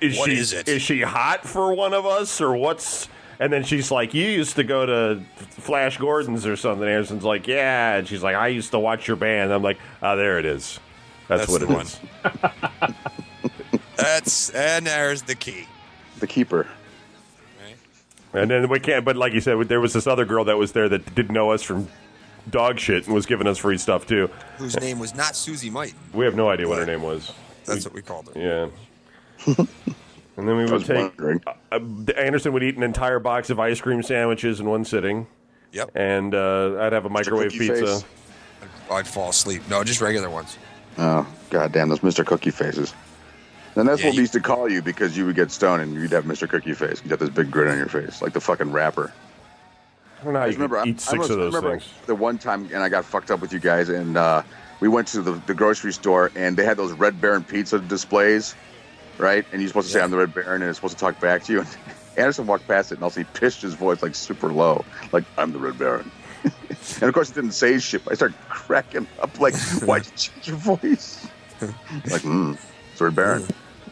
is What she is it? is she hot for one of us or what's? And then she's like, you used to go to Flash Gordon's or something. Anderson's like, yeah, and she's like, I used to watch your band. I'm like, oh, there it is. That's, That's what the it one. is. That's and there's the key. The keeper. Right? And then we can't. But like you said, there was this other girl that was there that didn't know us from dog shit and was giving us free stuff too. Whose name was not Susie Might. We have no idea what her name was. That's what we called her. Yeah. and then we would take. wondering. Uh, Anderson would eat an entire box of ice cream sandwiches in one sitting, Yep. and uh, I'd have a microwave Cookie pizza. Face. I'd fall asleep. No, just regular ones. Oh, goddamn, those Mr. Cookie faces. And that's Yeah, what we used to call you because you would get stoned and you'd have Mr. Cookie face. You'd have this big grin on your face, like the fucking rapper. I don't know how I you just remember, could I- eat I six was- of I those remember things. The one time, and I got fucked up with you guys, and uh, we went to the, the grocery store, and they had those Red Baron pizza displays, right? And you're supposed to say, I'm the Red Baron, and it's supposed to talk back to you. And Anderson walked past it, and also he pitched his voice like super low, like, I'm the Red Baron. and of course, he didn't say shit. I started cracking up, like, why'd you change your voice? like, hmm, it's Red Baron.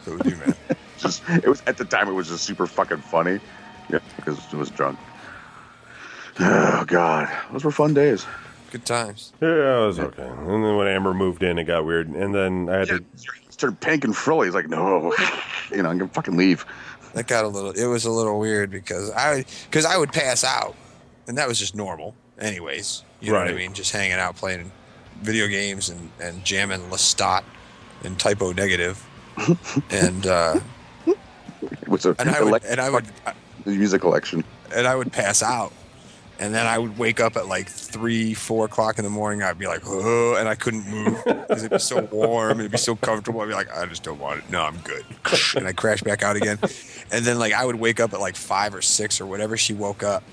So we do, man. Just, it was at the time, it was just super fucking funny. Yeah, because it was drunk. Oh, God. Those were fun days. Good times. Yeah, it was okay. And then when Amber moved in, it got weird. And then I had Yeah, to. he started pink and frilly. He's like, no, you know, I'm gonna fucking leave. That got a little. It was a little weird because I because I would pass out, and that was just normal. Anyways, you know what I mean. Just hanging out, playing video games, and and jamming Lestat and Type O Negative, and uh, a and I would and I would music collection. and I would pass out. And then I would wake up at like three, four o'clock in the morning. I'd be like, oh, and I couldn't move because it'd be so warm. And it'd be so comfortable. I'd be like, I just don't want it. No, I'm good. And I crash back out again. And then like I would wake up at like five or six or whatever she woke up.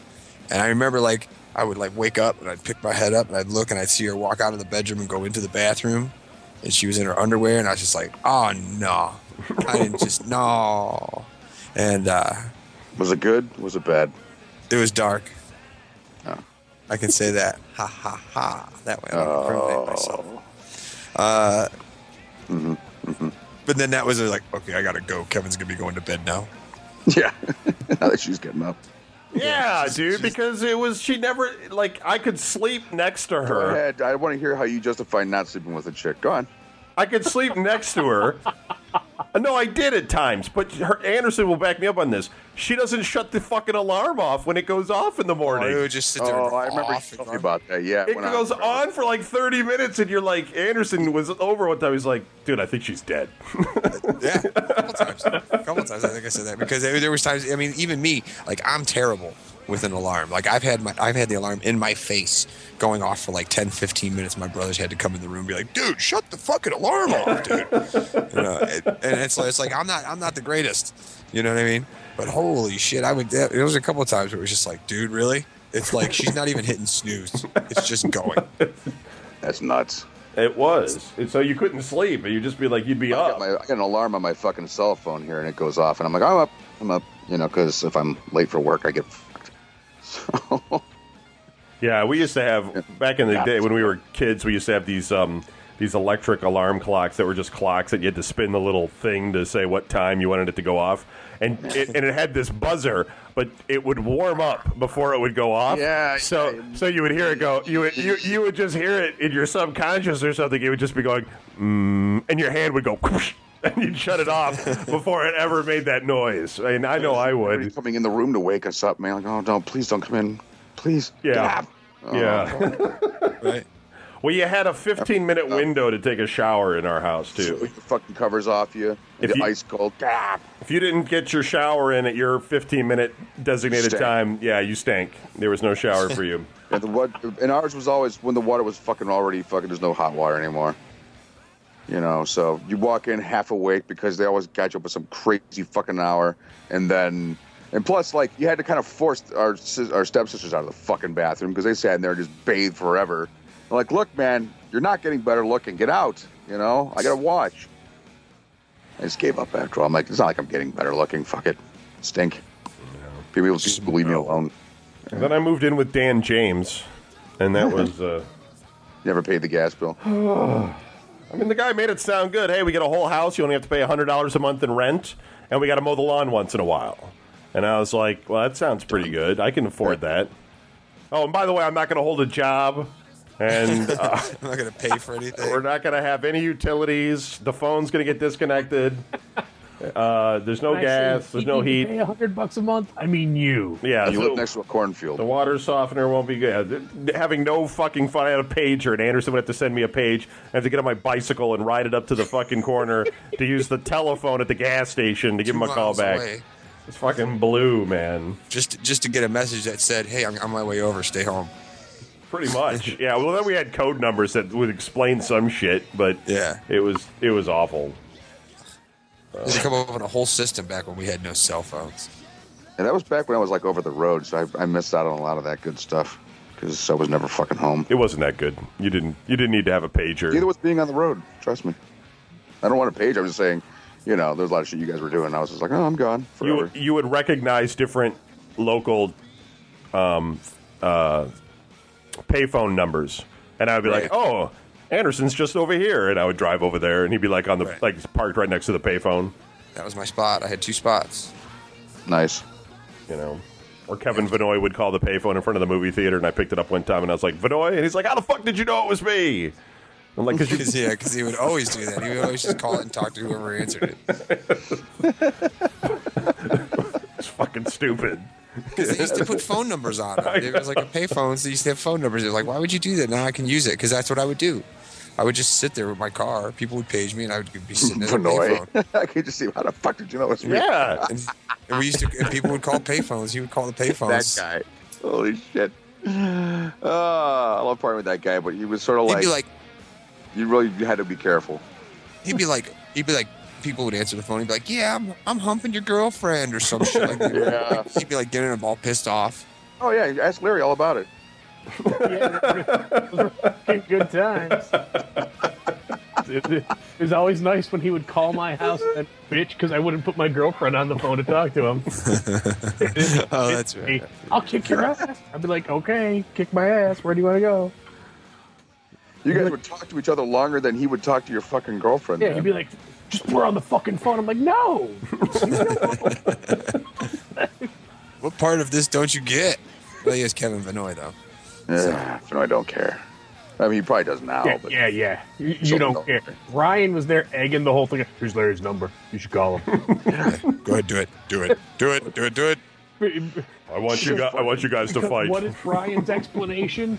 And I remember like I would like wake up and I'd pick my head up and I'd look and I'd see her walk out of the bedroom and go into the bathroom. And she was in her underwear and I was just like, oh no. I didn't just no. And uh Was it good? Was it bad? it was dark. Oh. I can say that. Ha ha ha. That way I don't incriminate myself. Oh, Uh, Mm-hmm, But then that was like, okay, I gotta go. Kevin's gonna be going to bed now. yeah. now that she's getting up. Yeah, dude, because it was. She never. Like, I could sleep next to Go her. ahead. I want to hear how you justify not sleeping with a chick. Go on. I could sleep next to her. No, I did at times, but her, Anderson will back me up on this. She doesn't shut the fucking alarm off when it goes off in the Or morning. it would just sit there. Oh, I remember you off and told me on. about that. Yeah. It when goes was- on for like 30 minutes, and you're like, Anderson was over one time. He's like, dude, I think she's dead. Yeah, a couple times. A couple times. I think I said that because there, there was times. I mean, even me, like I'm terrible with an alarm. Like I've had my, I've had the alarm in my face going off for like 10, 15 minutes. My brothers had to come in the room and be like, "Dude, shut the fucking alarm off, dude." you know, it, and it's like, it's like I'm not, I'm not the greatest. You know what I mean? But holy shit, I would. There was a couple of times where it was just like, dude, really? It's like she's not even hitting snooze. It's just going. That's nuts. it was. And so you couldn't sleep, and you'd just be like, you'd be I up. got, my, I got an alarm on my fucking cell phone here, and it goes off, and I'm like, I'm up, I'm up, you know, because if I'm late for work, I get fucked. So, Yeah, we used to have back in the day when we were kids. We used to have these um, these electric alarm clocks that were just clocks that you had to spin the little thing to say what time you wanted it to go off, and it, and it had this buzzer, but it would warm up before it would go off. Yeah, So so you would hear it go. You would you you would just hear it in your subconscious or something. It would just be going, mm, and your hand would go. And you'd shut it off before it ever made that noise. I mean, I know I would. coming in the room to wake us up, man. Like, oh, don't, please don't come in, please. Yeah. Get. Oh, Yeah. Right? Well, you had a 15 minute window to take a shower in our house Put too. your fucking covers off you. If you- ice cold. Ah. If you didn't get your shower in at your 15 minute designated Stank. time, yeah, you stank. There was no shower for you. And the what? And ours was always when the water was fucking already fucking. There's no hot water anymore. You know, so you walk in half awake because they always got you up with some crazy fucking hour, and then, and plus, like you had to kind of force our our stepsisters out of the fucking bathroom because they sat in there and just bathed forever. I'm like, look, man, you're not getting better looking. Get out. You know, I gotta watch. I just gave up after all. I'm like, it's not like I'm getting better looking. Fuck it, stink. People just leave me alone. And then I moved in with Dan James, and that was. Uh, Never paid the gas bill. I mean, the guy made it sound good. Hey, we get a whole house. You only have to pay $100 a month in rent, and we got to mow the lawn once in a while. And I was like, well, that sounds pretty good. I can afford that. Oh, and by the way, I'm not going to hold a job, and uh, I'm not gonna pay for anything. we're not going to have any utilities. The phone's going to get disconnected. Uh, there's no When I say gas. There's no you heat. Pay hundred bucks a month. I mean you. Yeah, You so live next to a cornfield. the water softener won't be good. Having no fucking fun. I had a pager, and Anderson would have to send me a page. I have to get on my bicycle and ride it up to the fucking corner to use the telephone at the gas station to give him a call back. away. It's fucking blue, man. just just to get a message that said, "Hey, I'm on my way over. Stay home." Pretty much. yeah. Well, then we had code numbers that would explain some shit, but Yeah. it was it was awful. They come up with a whole system back when we had no cell phones. And that was back when I was like over the road, so I, I missed out on a lot of that good stuff because I was never fucking home. It wasn't that good. You didn't you didn't need to have a pager. Neither was being on the road. Trust me. I don't want a page. I'm just saying, you know, there's a lot of shit you guys were doing. I was just like, oh, I'm gone you forever. you would recognize different local um, uh, payphone numbers, and I would be like, "Oh, Anderson's just over here," and I would drive over there, and he'd be like on the Right. like parked right next to the payphone, That was my spot. I had two spots. nice. you know. Or Kevin Vinoy would call the payphone in front of the movie theater, and I picked it up one time, and I was like, Vinoy? And he's like, how the fuck did you know it was me? I'm like, because you Cause, yeah, because he would always do that. He would always just call it and talk to whoever answered it. it's fucking stupid. Because they used to put phone numbers on them. It was like a payphone, so they used to have phone numbers. It was like, why would you do that? Now I can use it because that's what I would do. I would just sit there with my car. People would page me, and I would be sitting at a payphone. I could just see how the fuck did you know it was me? Yeah. And, and we used to. And people would call payphones. He would call the payphones. that guy. Holy shit. Oh, I love partying with that guy, but he was sort of He'd like, be like, you really you had to be careful. he'd be like, he'd be like, people would answer the phone. He'd be like, yeah, I'm, I'm humping your girlfriend or some shit like that. Yeah. He'd be like getting them all pissed off. Oh yeah, ask Larry all about it. Yeah, good times. It, it was always nice when he would call my house and bitch because I wouldn't put my girlfriend on the phone to talk to him. Oh, that's right. I'll kick your ass. I'd be like, okay, kick my ass. Where do you want to go? You guys would talk to each other longer than he would talk to your fucking girlfriend. Yeah, man. he'd be like, just put her on the fucking phone. I'm like, no. What part of this don't you get? Well, he is Kevin Vinoy though. Yeah, no, I don't care. I mean, he probably does now, Yeah, but yeah, yeah. You, you don't don't care. care. Ryan was there egging the whole thing. Here's Larry's number. You should call him. Go ahead, do it, do it, do it, do it, do it. I want you guys, I want you guys to fight. What is Ryan's explanation?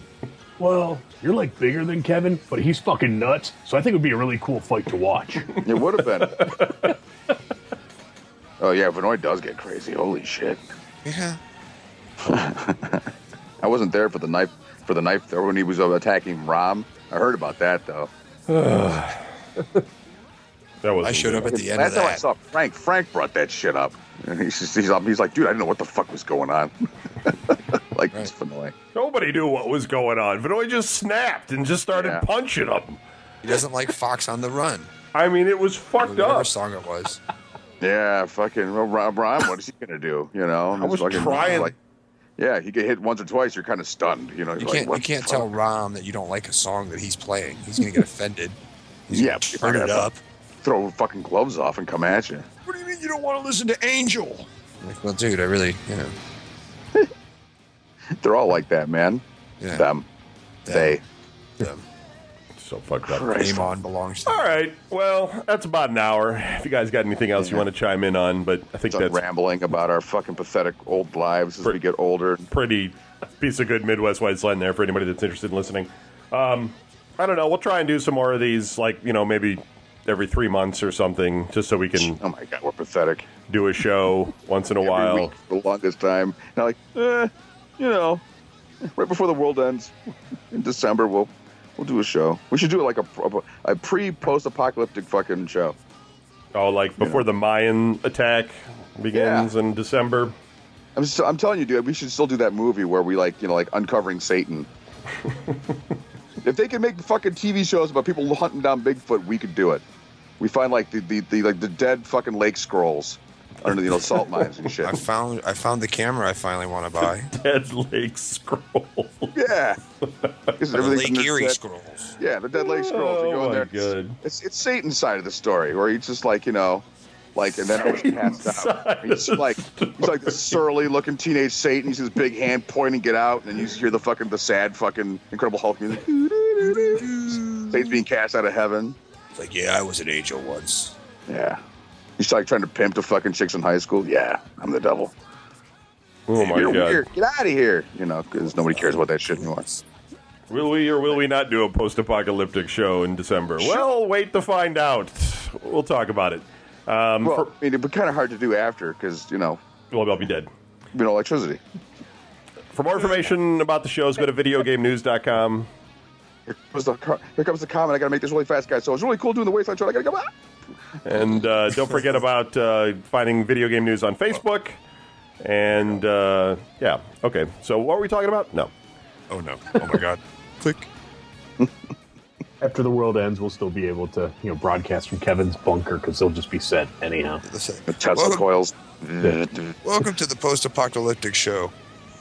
Well, you're like bigger than Kevin, but he's fucking nuts. So I think it would be a really cool fight to watch. it would have been. oh yeah, Vinoy does get crazy. Holy shit! Yeah. I wasn't there for the knife for the knife throw when he was uh, attacking Rom. I heard about that though. That was I showed up at the end Last of time I saw Frank, Frank brought that shit up. And he's just, he's, up- he's like, dude, I didn't know what the fuck was going on. Like, it's Vinoy. Nobody knew what was going on. Vinoy just snapped and just started Yeah. punching him. He doesn't like Fox on the Run. I mean, it was Or fucked up. song it was. Yeah, fucking well, Rom, Rom, what is he gonna do? You know, I was fucking, trying- Like, yeah, he get hit once or twice. You're kind of stunned. You know, You can't like, you can't tell fuck? Rom that you don't like a song that he's playing. He's gonna get offended. He's Yeah, gonna turn it up. Throw fucking gloves off and come at you. What do you mean you don't want to listen to Angel? Like, well, dude, I really, you know, They're all like that, man. yeah. Them, Them. they. them. So fucked up. Christ. Name on belongs to. All right. Well, that's about an hour. If you guys got anything else you want to chime in on, but I think Done that's rambling about our fucking pathetic old lives as Pre- we get older. pretty piece of good Midwest Wasteland there for anybody that's interested in listening. Um, I don't know. We'll try and do some more of these, like you know, maybe every three months or something, just so we can Oh my god, we're pathetic. do a show once in a Every while. week for the longest time. Now, like, eh, you know, right before the world ends in December, we'll we'll do a show. We should do it like a, a, pre post apocalyptic fucking show. Oh, like before the Mayan attack begins in December. I'm just, I'm telling you, dude, we should still do that movie where we like you know like uncovering Satan. if they can make fucking TV shows about people hunting down Bigfoot, we could do it. We find like the, the, the like the dead fucking lake scrolls under the you know salt mines and shit. I found I found the camera I finally want to buy. Dead Lake Scroll. Yeah, Because the Lake Erie dead- scrolls. Yeah, the Dead Lake Scrolls. You go Oh, in my there. God. It's it's Satan's side of the story, where he's just like you know, like and then I was passed out. He's of the like he's like this surly looking teenage Satan. He's his big hand pointing it out, and then you just hear the fucking the sad fucking Incredible Hulk music. Satan's being cast out of heaven. It's like, yeah, I was an angel once. Yeah. He's like trying to pimp the fucking chicks in high school. Yeah, I'm the devil. Oh my You're god. weird. Get out of here. You know, because nobody cares about that shit anymore. Will we or will we not do a post-apocalyptic show in December? Well, wait to find out. We'll talk about it. Um, Well, for, I mean, it'd be kind of hard to do after because you know, well, I'll be dead. you know, electricity. For more information about the shows, go to videogamenews.com. Here comes the car- here comes the comment. I got to make this really fast, guys. So it's really cool doing the wasteland show. I got to go. Ah! And uh, don't forget about uh, finding video game news on Facebook. And uh, yeah, okay. So what were we talking about? No. Oh no! Oh my god! Click. After the world ends, we'll still be able to, you know, broadcast from Kevin's bunker because they'll just be set anyhow. The Tesla Welcome, coils. welcome to the post-apocalyptic show.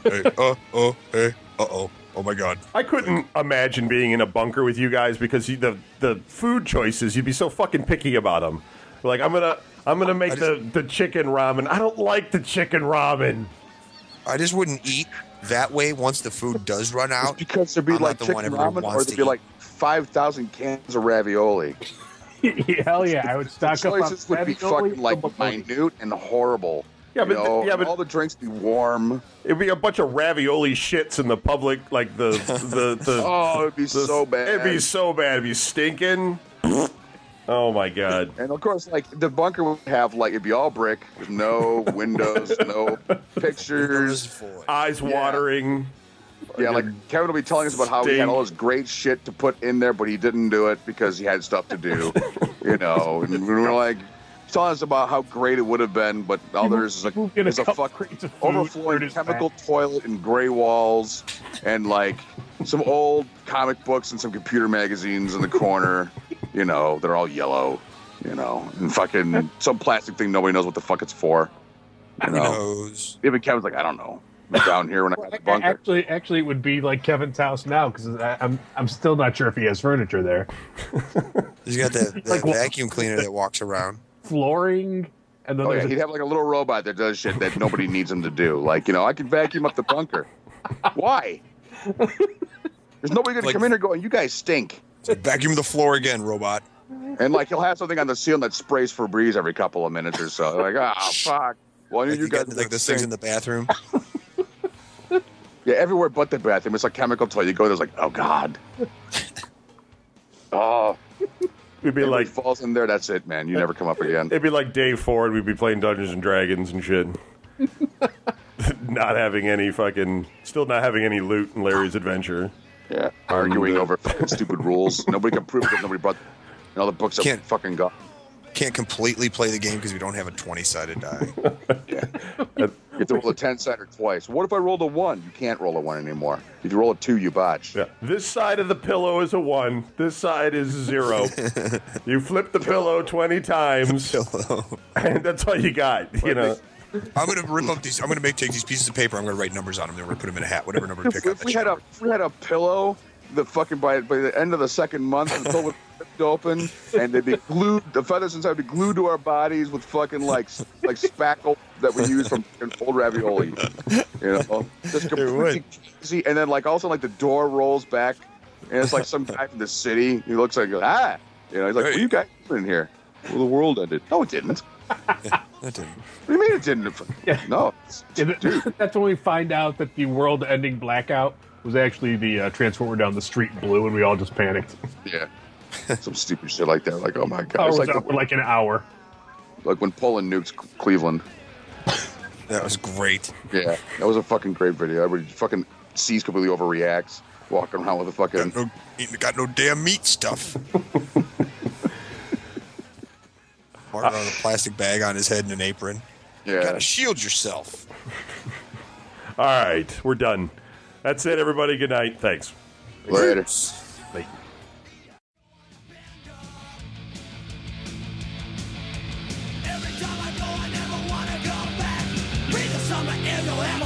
Hey, oh, oh, hey, uh oh, oh my god! I couldn't imagine being in a bunker with you guys because you, the the food choices you'd be so fucking picky about them. Like I'm gonna I'm gonna make I the, the chicken ramen. I don't like the chicken ramen. I just wouldn't eat that way once the food does run It's out. because there'd be I'm like the chicken one everyone ramen, or there'd be eat. like five thousand cans of ravioli. Hell yeah, I would stock up on choices would be fucking like minute and horrible. Yeah, but know, yeah, but all the drinks be warm. it'd be a bunch of ravioli shits in the public, like the the the. Oh, it'd be the- so bad. It'd be so bad. It'd be stinking. Oh my god. and of course, like the bunker would have like it'd be all brick with no windows, no pictures. Eyes Yeah. watering. Yeah, like Kevin will be telling us about how he had all this great shit to put in there, but he didn't do it because he had stuff to do. you know, and we were like telling us about how great it would have been, but all there is is a, Get a a couple fuck crates overflowing chemical back. toilet and gray walls, and like some old comic books and some computer magazines in the corner. You know, they're all yellow. You know, and fucking some plastic thing nobody knows what the fuck it's for. You Who know, knows? even Kevin's like, I don't know. I'm down here when I got the bunker. Actually, actually, it would be like Kevin's house now because I'm I'm still not sure if he has furniture there. He's got that, that Like vacuum cleaner that walks around. Flooring, and then Oh yeah, there's he'd have like a little robot that does shit that nobody needs him to do. Like, you know, I can vacuum up the bunker. Why? There's nobody gonna come in here going, "You guys stink." Vacuum the floor again, robot. And like he'll have something on the ceiling that sprays Febreze every couple of minutes or so. Like, ah, fuck. Well, Like, you you guys got, like those things in the bathroom. yeah, everywhere but the bathroom. It's like chemical toilet. You go there's like, oh god. oh, We'd be like like, falls in there. That's it, man. You never come up again. it'd be like day four, and we'd be playing Dungeons and Dragons and shit. not having any fucking, still not having any loot in Larry's adventure. Yeah, arguing over fucking stupid rules. Nobody can prove it because nobody brought. And all the books are Can't- fucking gone. Can't completely play the game because we don't have a 20 sided die. You have to roll a ten sider twice. What if I rolled a one? You can't roll a one anymore. If you roll a two, you botch. Yeah. This side of the pillow is a one. This side is zero. you flip the pillow twenty times, Pillow. and that's all you got. You know. I'm gonna rip up these. I'm gonna make take these pieces of paper. I'm gonna write numbers on them. Then we're gonna put them in a hat. Whatever number to If, pick up. if we had a if we had a pillow, the fucking by by the end of the second month, the pillow would ripped open, and they'd be glued. The feathers inside would be glued to our bodies with fucking like like spackle that we use from old ravioli. You know, just completely crazy. And then like also like the door rolls back, and it's like some guy from the city. He looks like ah, you know, he's like, "What are you guys doing in here?" Well, the world ended. No, it didn't. That didn't- What do you mean it didn't? Yeah. No, it's- Yeah, that- that's when we find out that the world-ending blackout was actually the uh, transformer down the street blue, and we all just panicked. yeah. Some stupid shit like that. Like, oh my god, Power it's was like, out for like an hour. like when Poland nukes Cleveland. That was great. Yeah, that was a fucking great video. Everybody fucking sees completely overreacts, walking around with a fucking. Got no, got no damn meat stuff. Martin on a plastic bag on his head and an apron. Yeah, Gotta shield yourself. All right, we're done. That's it, everybody. Good night. Thanks. later. Bye. Every time I go, I never wanna go back. Breathe the summer air, you'll have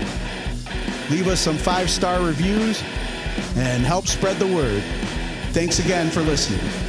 Leave us some five star reviews and help spread the word. Thanks again for listening.